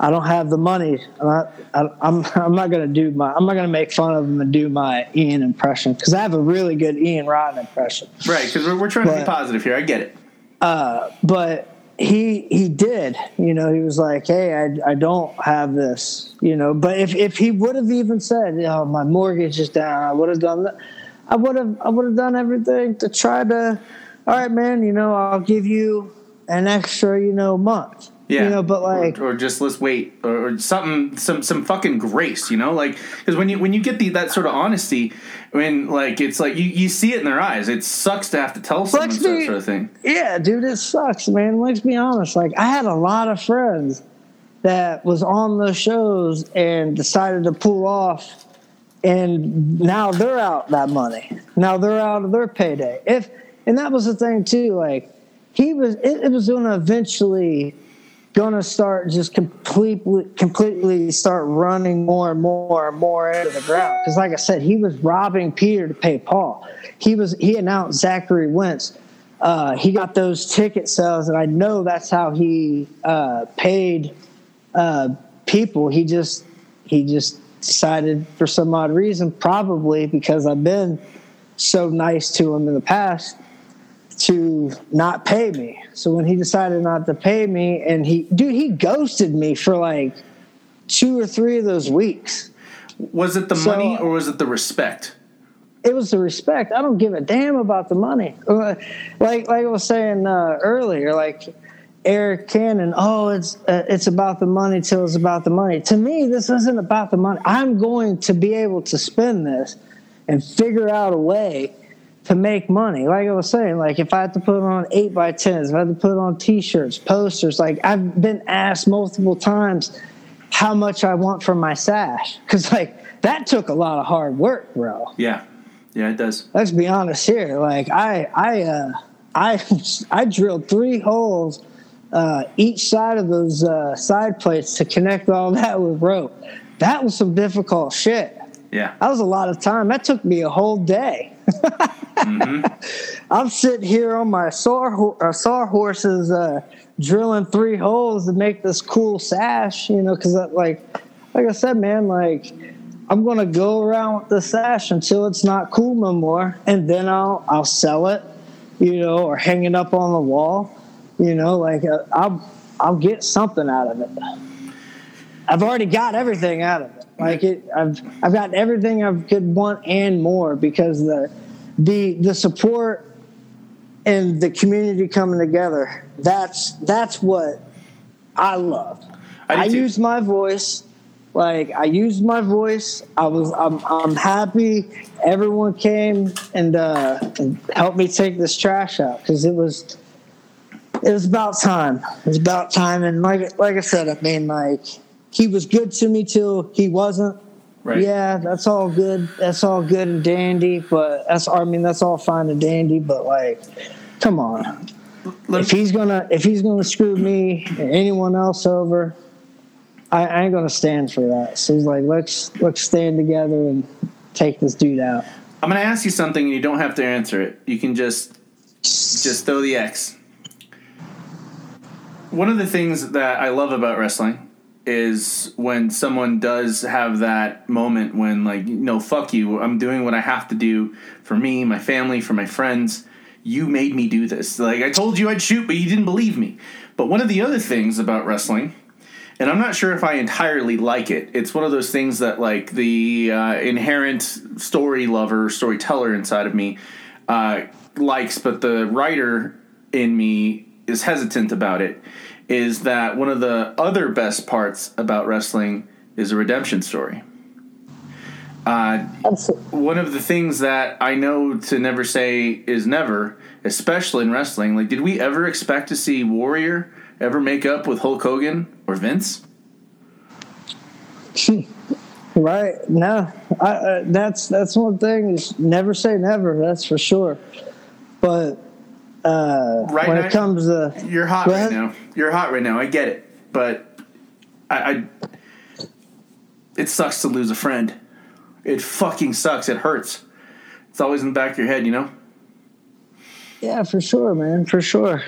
I don't have the money. I'm not, I, I'm, I'm not going to do my, I'm not going to make fun of him and do my Ian impression because I have a really good Ian Rotten impression. Right, because we're, we're trying but, to be positive here. I get it. Uh, but he he did, you know, he was like, hey, I, I don't have this, you know. But if, if he would have even said, know, my mortgage is down, I would have done that. I would have I would have done everything to try to, all right, man, you know, I'll give you an extra, you know, month yeah, you know, but like, or, or just let's wait, or, or, something, some some fucking grace, you know, like because when you when you get the that sort of honesty, when like it's like you, you see it in their eyes, it sucks to have to tell someone that sort of thing. Yeah, dude, it sucks, man. Let's be honest. Like I had a lot of friends that was on the shows and decided to pull off, and now they're out that money. Now they're out of their payday. If and that was the thing too, like he was, it, it was going to eventually to start just completely completely start running more and more and more into the ground. Because like i said he was robbing peter to pay paul. He was he announced zachary wentz. Uh, he got those ticket sales and i know that's how he uh, paid uh, people. He just he just decided for some odd reason probably because i've been so nice to him in the past to not pay me. So when he decided not to pay me, and he, dude, he ghosted me for like two or three of those weeks. Was it the so, money or was it the respect? It was the respect. I don't give a damn about the money. Like like I was saying uh, earlier, like Eric Cannon. Oh, it's uh, it's about the money till it's about the money. To me, this isn't about the money. I'm going to be able to spend this and figure out a way to make money. Like I was saying, like if I had to put on eight by tens, if I had to put on t-shirts, posters, like I've been asked multiple times how much I want for my sash. Cause like that took a lot of hard work, bro. Yeah. Yeah, it does. Let's be honest here. Like I I uh I I drilled three holes uh, each side of those uh, side plates to connect all that with rope. That was some difficult shit. Yeah. That was a lot of time. That took me a whole day mm-hmm. I'm sitting here on my saw uh, sawhorses, uh, drilling three holes to make this cool sash. You know, because like, like I said, man, like I'm gonna go around with the sash until it's not cool no more, and then I'll I'll sell it, you know, or hang it up on the wall. You know, like uh, I'll I'll get something out of it. I've already got everything out of it. Like it, I've I've got everything I could want and more because the the the support and the community coming together. That's that's what I love. I, I use my voice. Like I used my voice. I was I'm I'm happy. Everyone came and, uh, and helped me take this trash out because it was it was about time. It was about time. And like like I said, I mean like he was good to me till he wasn't. Right. Yeah, that's all good. That's all good and dandy. But that's I mean that's all fine and dandy. But like, come on. Let's, if he's gonna if he's gonna screw me and anyone else over, I, I ain't gonna stand for that. So he's like, let's let's stand together and take this dude out. I'm gonna ask you something, and you don't have to answer it. You can just just throw the X. One of the things that I love about wrestling is when someone does have that moment when like no fuck you i'm doing what i have to do for me my family for my friends you made me do this like i told you i'd shoot but you didn't believe me but one of the other things about wrestling and I'm not sure if I entirely like it. It's one of those things that like the uh, inherent story lover, storyteller inside of me uh, likes, but the writer in me is hesitant about it. Is that one of the other best parts about wrestling is a redemption story. Uh, one of the things that I know to never say is never, especially in wrestling. Like, did we ever expect to see Warrior ever make up with Hulk Hogan or Vince? right? No, I, uh, that's that's one thing. Is never say never. That's for sure. But uh, Right when now- it comes to You're hot right ahead. now. You're hot right now. I get it, but I, I it sucks to lose a friend. It fucking sucks. It hurts. It's always in the back of your head, you know. yeah, for sure, man, for sure.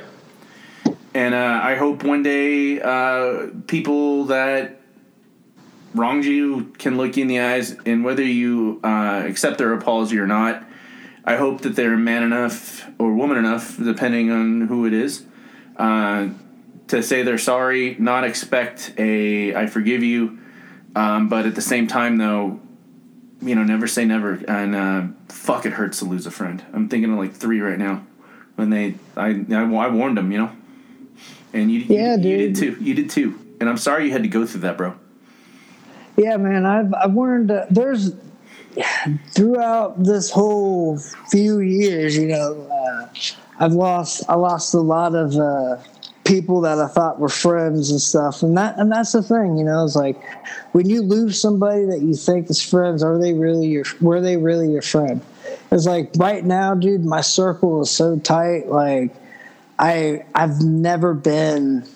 And uh, I hope one day uh, people that wronged you can look you in the eyes, and whether you uh, accept their apology or not, I hope that they're man enough or woman enough, depending on who it is, uh, to say they're sorry, not expect a I forgive you, um, but at the same time, though, you know, never say never. And uh, fuck, it hurts to lose a friend. I'm thinking of like three right now when they I I, I warned them, you know. And you, Yeah, you, you did too. You did too. And I'm sorry you had to go through that, bro. Yeah, man, I've I've learned uh, there's throughout this whole few years, you know, uh, I've lost I lost a lot of uh, people that I thought were friends and stuff, and that and that's the thing, you know, it's like when you lose somebody that you think is friends, are they really your were they really your friend? It's like right now, dude, my circle is so tight, like. I I've never been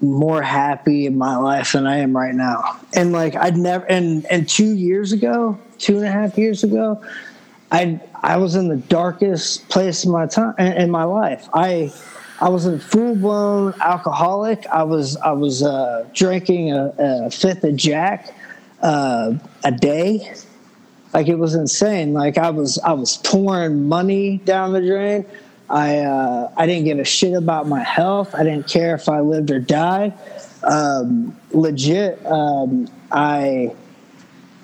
more happy in my life than I am right now. And like I'd never and and two years ago, two and a half years ago, I I was in the darkest place in my time in my life. I I was a full blown alcoholic. I was I was uh, drinking a, a fifth of Jack uh, a day. Like it was insane. Like I was I was pouring money down the drain. I uh, I didn't give a shit about my health. I didn't care if I lived or died. Um, legit, um, I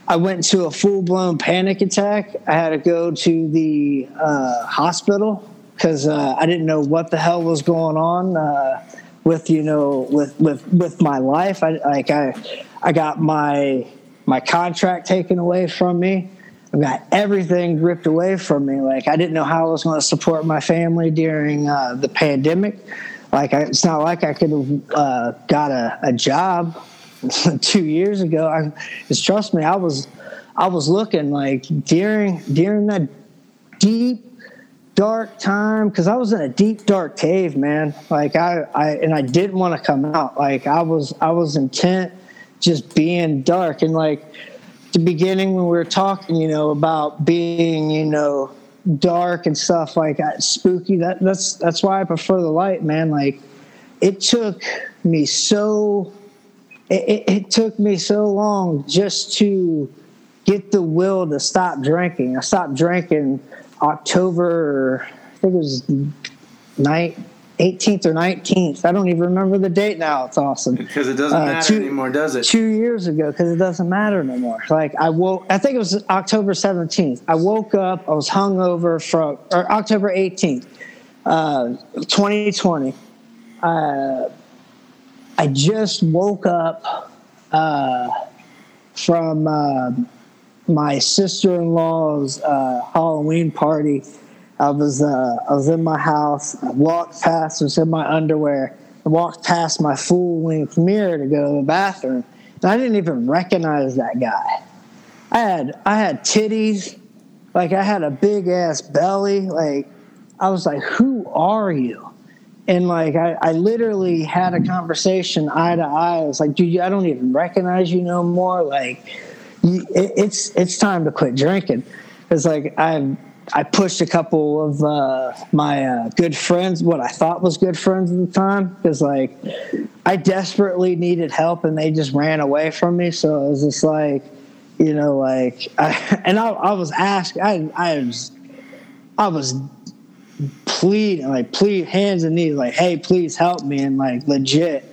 I went to a full blown panic attack. I had to go to the uh, hospital because uh, I didn't know what the hell was going on uh, with you know with with with my life. I like I I got my my contract taken away from me. I got everything ripped away from me. Like I didn't know how I was going to support my family during uh, the pandemic. Like I, it's not like I could have uh, got a, a job two years ago. I trust me. I was I was looking like during during that deep dark time because I was in a deep dark cave, man. Like I, I and I didn't want to come out. Like I was I was intent just being dark and like the beginning when we were talking, you know, about being, you know, dark and stuff like that, spooky. That that's that's why I prefer the light, man. Like it took me so it, it, took me so long just to get the will to stop drinking. I stopped drinking October, I think it was night 18th or 19th. I don't even remember the date now. It's awesome Because it doesn't Uh, matter two- anymore, does it? two years ago because it doesn't matter no more. Like I woke, I think it was October 17th. I woke up, I was hungover from, or October 18th, uh, 2020. Uh, I just woke up uh, from uh, my sister-in-law's uh, Halloween party. I was uh, I was in my house. I walked past. I was in my underwear. I walked past my full-length mirror to go to the bathroom, and I didn't even recognize that guy. I had I had titties, like I had a big ass belly. Like I was like, "Who are you?" And like I, I literally had a conversation eye to eye. I was like, "Dude, I don't even recognize you no more." Like, you, it, it's it's time to quit drinking. It's like I I pushed a couple of uh, my uh, good friends, what I thought was good friends at the time, because like I desperately needed help and they just ran away from me. So it was just like, you know, like, I, and I, I was asked, I, I was, I was pleading, like, plead hands and knees, like, hey, please help me, and like, legit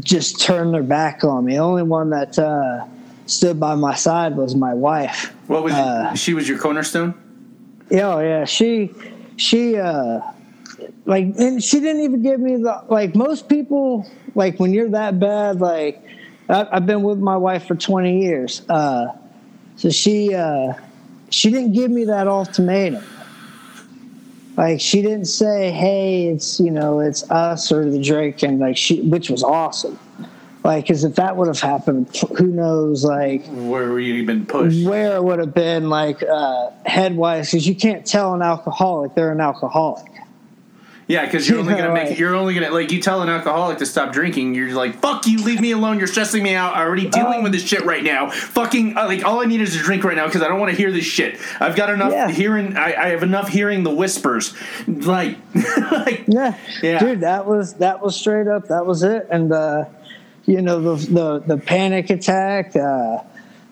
just turned their back on me. The only one that uh, stood by my side was my wife. What was Uh, she was your cornerstone? Yeah, oh, yeah. She, she, uh, like, and she didn't even give me the like. Most people, like, when you're that bad, like, I, I've been with my wife for 20 years. Uh, so she, uh, she didn't give me that ultimatum. Like, she didn't say, "Hey, it's you know, it's us or the Drake," and like, she, which was awesome. Like, because if that would have happened, who knows? Like, Where were you been pushed? where it would have been like uh, headwise because you can't tell an alcoholic they're an alcoholic. Yeah, because you're only gonna make it. You're only gonna like you tell an alcoholic to stop drinking. You're like, fuck you, leave me alone. You're stressing me out. I'm already dealing Um, with this shit right now. Fucking uh, like all I need is a drink right now because I don't want to hear this shit. I've got enough Yeah. hearing. I, I have enough hearing the whispers. Like, like Yeah. Yeah. dude, that was that was straight up. That was it. And uh, you know the the the panic attack, uh,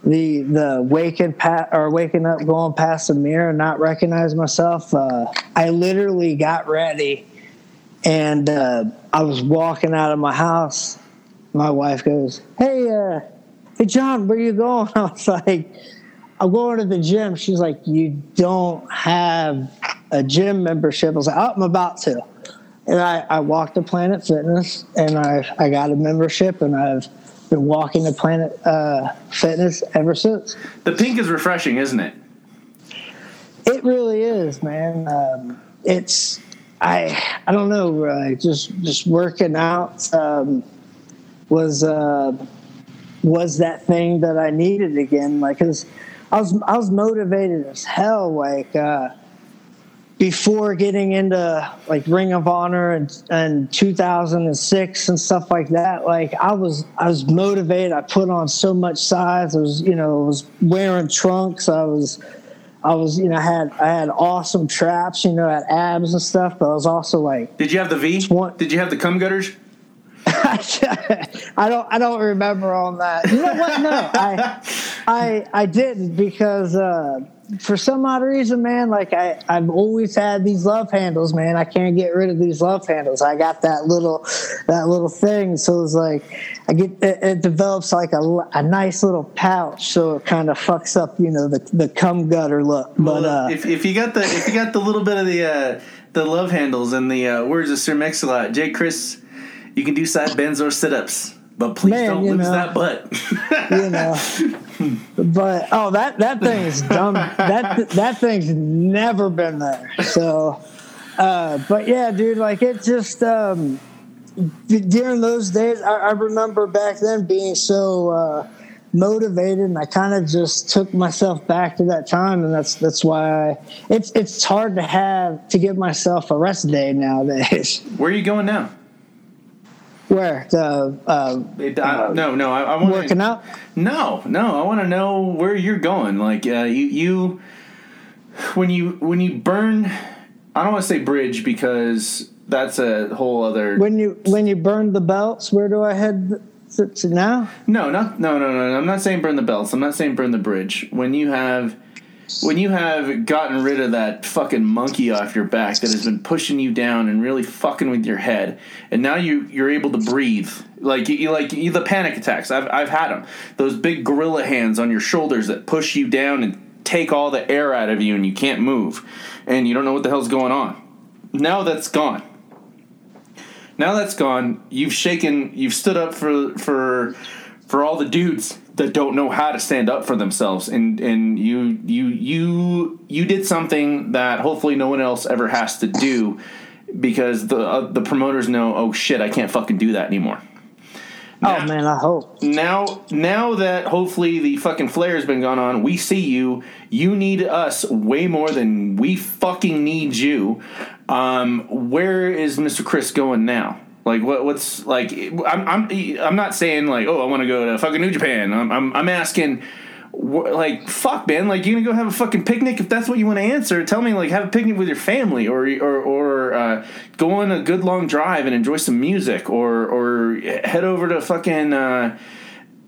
the the waking pa- or waking up, going past the mirror, and not recognize myself. Uh, I literally got ready, and uh, I was walking out of my house. My wife goes, "Hey, uh, hey, John, where you going?" I was like, "I'm going to the gym." She's like, "You don't have a gym membership." I was like, "Oh, I'm about to." And I, I walked to Planet Fitness, and I I got a membership, and I've been walking to Planet uh, Fitness ever since. the pink is refreshing, isn't it? It really is, man. Um, it's I I don't know. Uh, just just working out um, was uh, was that thing that I needed again. Like, cause I was I was motivated as hell. Like uh, before getting into like Ring of Honor and and 2006 and stuff like that. Like I was I was motivated. I put on so much size. I was you know I was wearing trunks. I was. I was, you know, I had I had awesome traps, you know, I had abs and stuff, but I was also like, Did you have the V? What? Did you have the cum gutters? I don't I don't remember on that. You know what? No, I I I didn't because uh, for some odd reason, man, like I I've always had these love handles, man. I can't get rid of these love handles. I got that little that little thing, so it's like I get it, it develops like a, a nice little pouch, so it kind of fucks up, you know, the the cum gutter look. But Well, uh, if, if you got the if you got the little bit of the uh, the love handles and the uh, words of Sir Mix-a-Lot, Jake Crist, you can do side bends or sit ups, but please Man, don't lose know. that butt. you know. But oh, that that thing is dumb. that that thing's never been there. So, uh, but yeah, dude, like it just um, during those days, I, I remember back then being so uh, motivated, and I kind of just took myself back to that time, and that's that's why I, it's it's hard to have to give myself a rest day nowadays. Where are you going now? Where the uh, It, I, no, no, I, I want working out. No, no, I want to know where you're going. Like uh, you, you, when you when you burn, I don't want to say bridge because that's a whole other. When you when you burn the belts, where do I head to, now? No, no, no, no, no. I'm not saying burn the belts. I'm not saying burn the bridge. When you have, when you have gotten rid of that fucking monkey off your back that has been pushing you down and really fucking with your head, and now you you're able to breathe. Like you, like you, the panic attacks. I've I've had them. Those big gorilla hands on your shoulders that push you down and take all the air out of you, and you can't move, and you don't know what the hell's going on. Now that's gone now that's gone you've shaken you've stood up for for for all the dudes that don't know how to stand up for themselves. And and you you you you did something that hopefully no one else ever has to do because the uh, the promoters know oh shit I can't fucking do that anymore. Oh man, I hope. now now that hopefully the fucking flare has been gone on we see you. You need us way more than we fucking need you. Um where is mr crist going now like what what's like i'm i'm i'm not saying like oh i want to go to fucking new japan. I'm i'm, I'm asking like fuck man like you gonna go have a fucking picnic? If that's what you want to answer tell me like have a picnic with your family or or or uh, go on a good long drive and enjoy some music or or head over to fucking uh,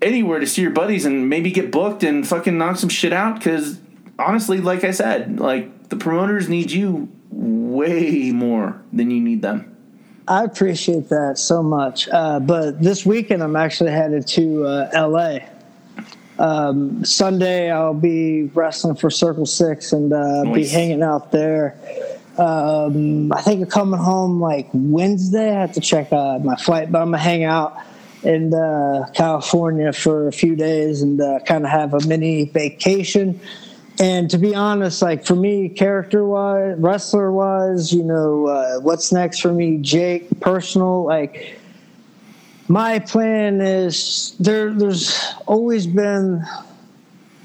anywhere to see your buddies and maybe get booked and fucking knock some shit out because honestly like i said like the promoters need you way more than you need them I appreciate that so much. Uh, but this weekend, I'm actually headed to uh, LA. Um, Sunday, I'll be wrestling for Circle Six and uh, be hanging out there. Um, I think I'm coming home like Wednesday. I have to check uh, my flight, but I'm gonna hang out in uh, California for a few days and uh, kind of have a mini vacation. And to be honest, like for me, character wise, wrestler wise, you know, uh, what's next for me, Jake, personal, like my plan is there. There's always been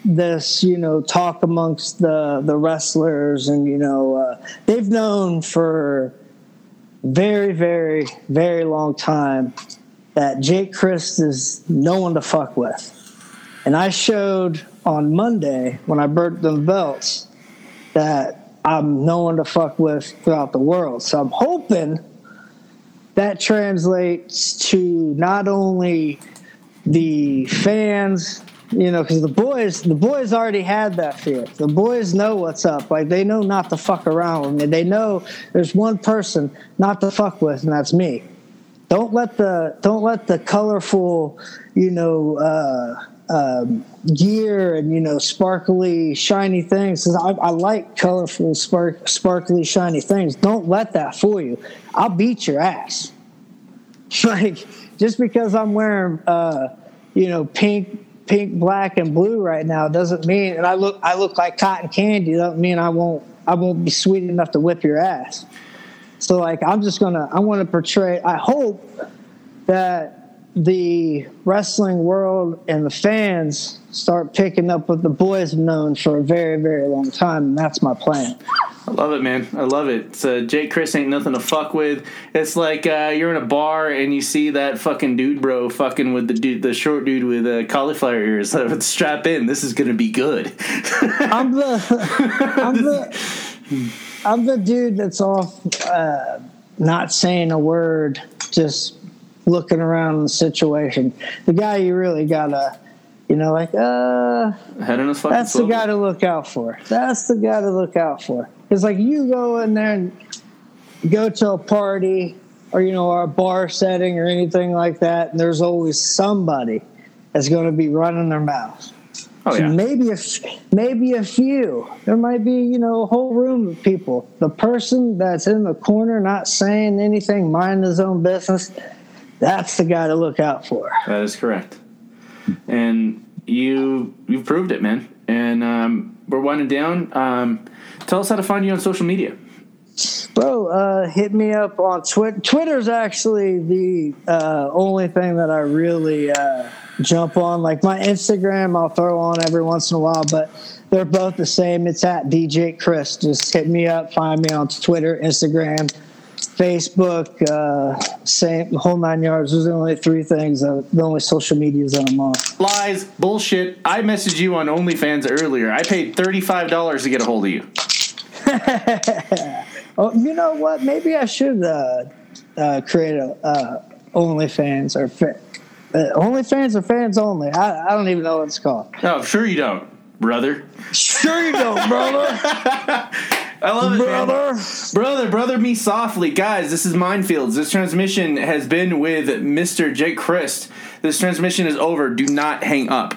this, you know, talk amongst the the wrestlers, and you know, uh, they've known for very, very, very long time that Jake Crist is no one to fuck with. And I showed on Monday when I burnt them belts that I'm no one to fuck with throughout the world. So I'm hoping that translates to not only the fans, you know, because the boys, the boys already had that fear. The boys know what's up. Like they know not to fuck around with me. They know there's one person not to fuck with, and that's me. Don't let the don't let the colorful, you know, uh, um, gear and you know sparkly, shiny things. I, I like colorful, spark, sparkly, shiny things. Don't let that fool you. I'll beat your ass. Like just because I'm wearing, uh, you know, pink, pink, black, and blue right now doesn't mean, and I look, I look like cotton candy. Doesn't mean I won't, I won't be sweet enough to whip your ass. So like, I'm just gonna, I want to portray. I hope that the wrestling world and the fans start picking up what the boys have known for a very, very long time, and that's my plan. I love it, man. I love it. It's, uh, Jake Crist ain't nothing to fuck with. It's like uh, you're in a bar and you see that fucking dude, bro, fucking with the dude, the short dude with uh, cauliflower ears. Strap in. This is gonna be good. I'm the I'm the I'm the dude that's off uh, not saying a word, just looking around the situation. The guy you really gotta, you know, like uh, Head on his fucking that's the guy to look out for. That's the guy to look out for. It's like you go in there and go to a party or you know or a bar setting or anything like that, and there's always somebody that's going to be running their mouth. Oh So yeah. maybe a maybe a few. There might be you know a whole room of people. The person that's in the corner not saying anything, minding his own business, that's the guy to look out for. That is correct. And you you've proved it, man. And um, we're winding down. Um, tell us how to find you on social media. Bro, uh, hit me up on Twitter. Twitter's actually the uh, only thing that I really uh, jump on. Like my Instagram, I'll throw on every once in a while, but they're both the same. It's at DJ Crist. Just hit me up, find me on Twitter, Instagram, Facebook, uh, same whole nine yards. Those are the only three things, uh, the only social medias that I'm on. Lies, bullshit. I messaged you on OnlyFans earlier. I paid thirty-five dollars to get a hold of you. Oh, you know what? Maybe I should uh, uh, create a uh, OnlyFans or fa- uh, OnlyFans or fans only. I, I don't even know what it's called. Oh, sure you don't, brother. Sure you don't, brother. I love it, man. brother. Brother, brother, me softly. Guys, this is Mindfields. This transmission has been with Mr. Jake Crist. This transmission is over. Do not hang up.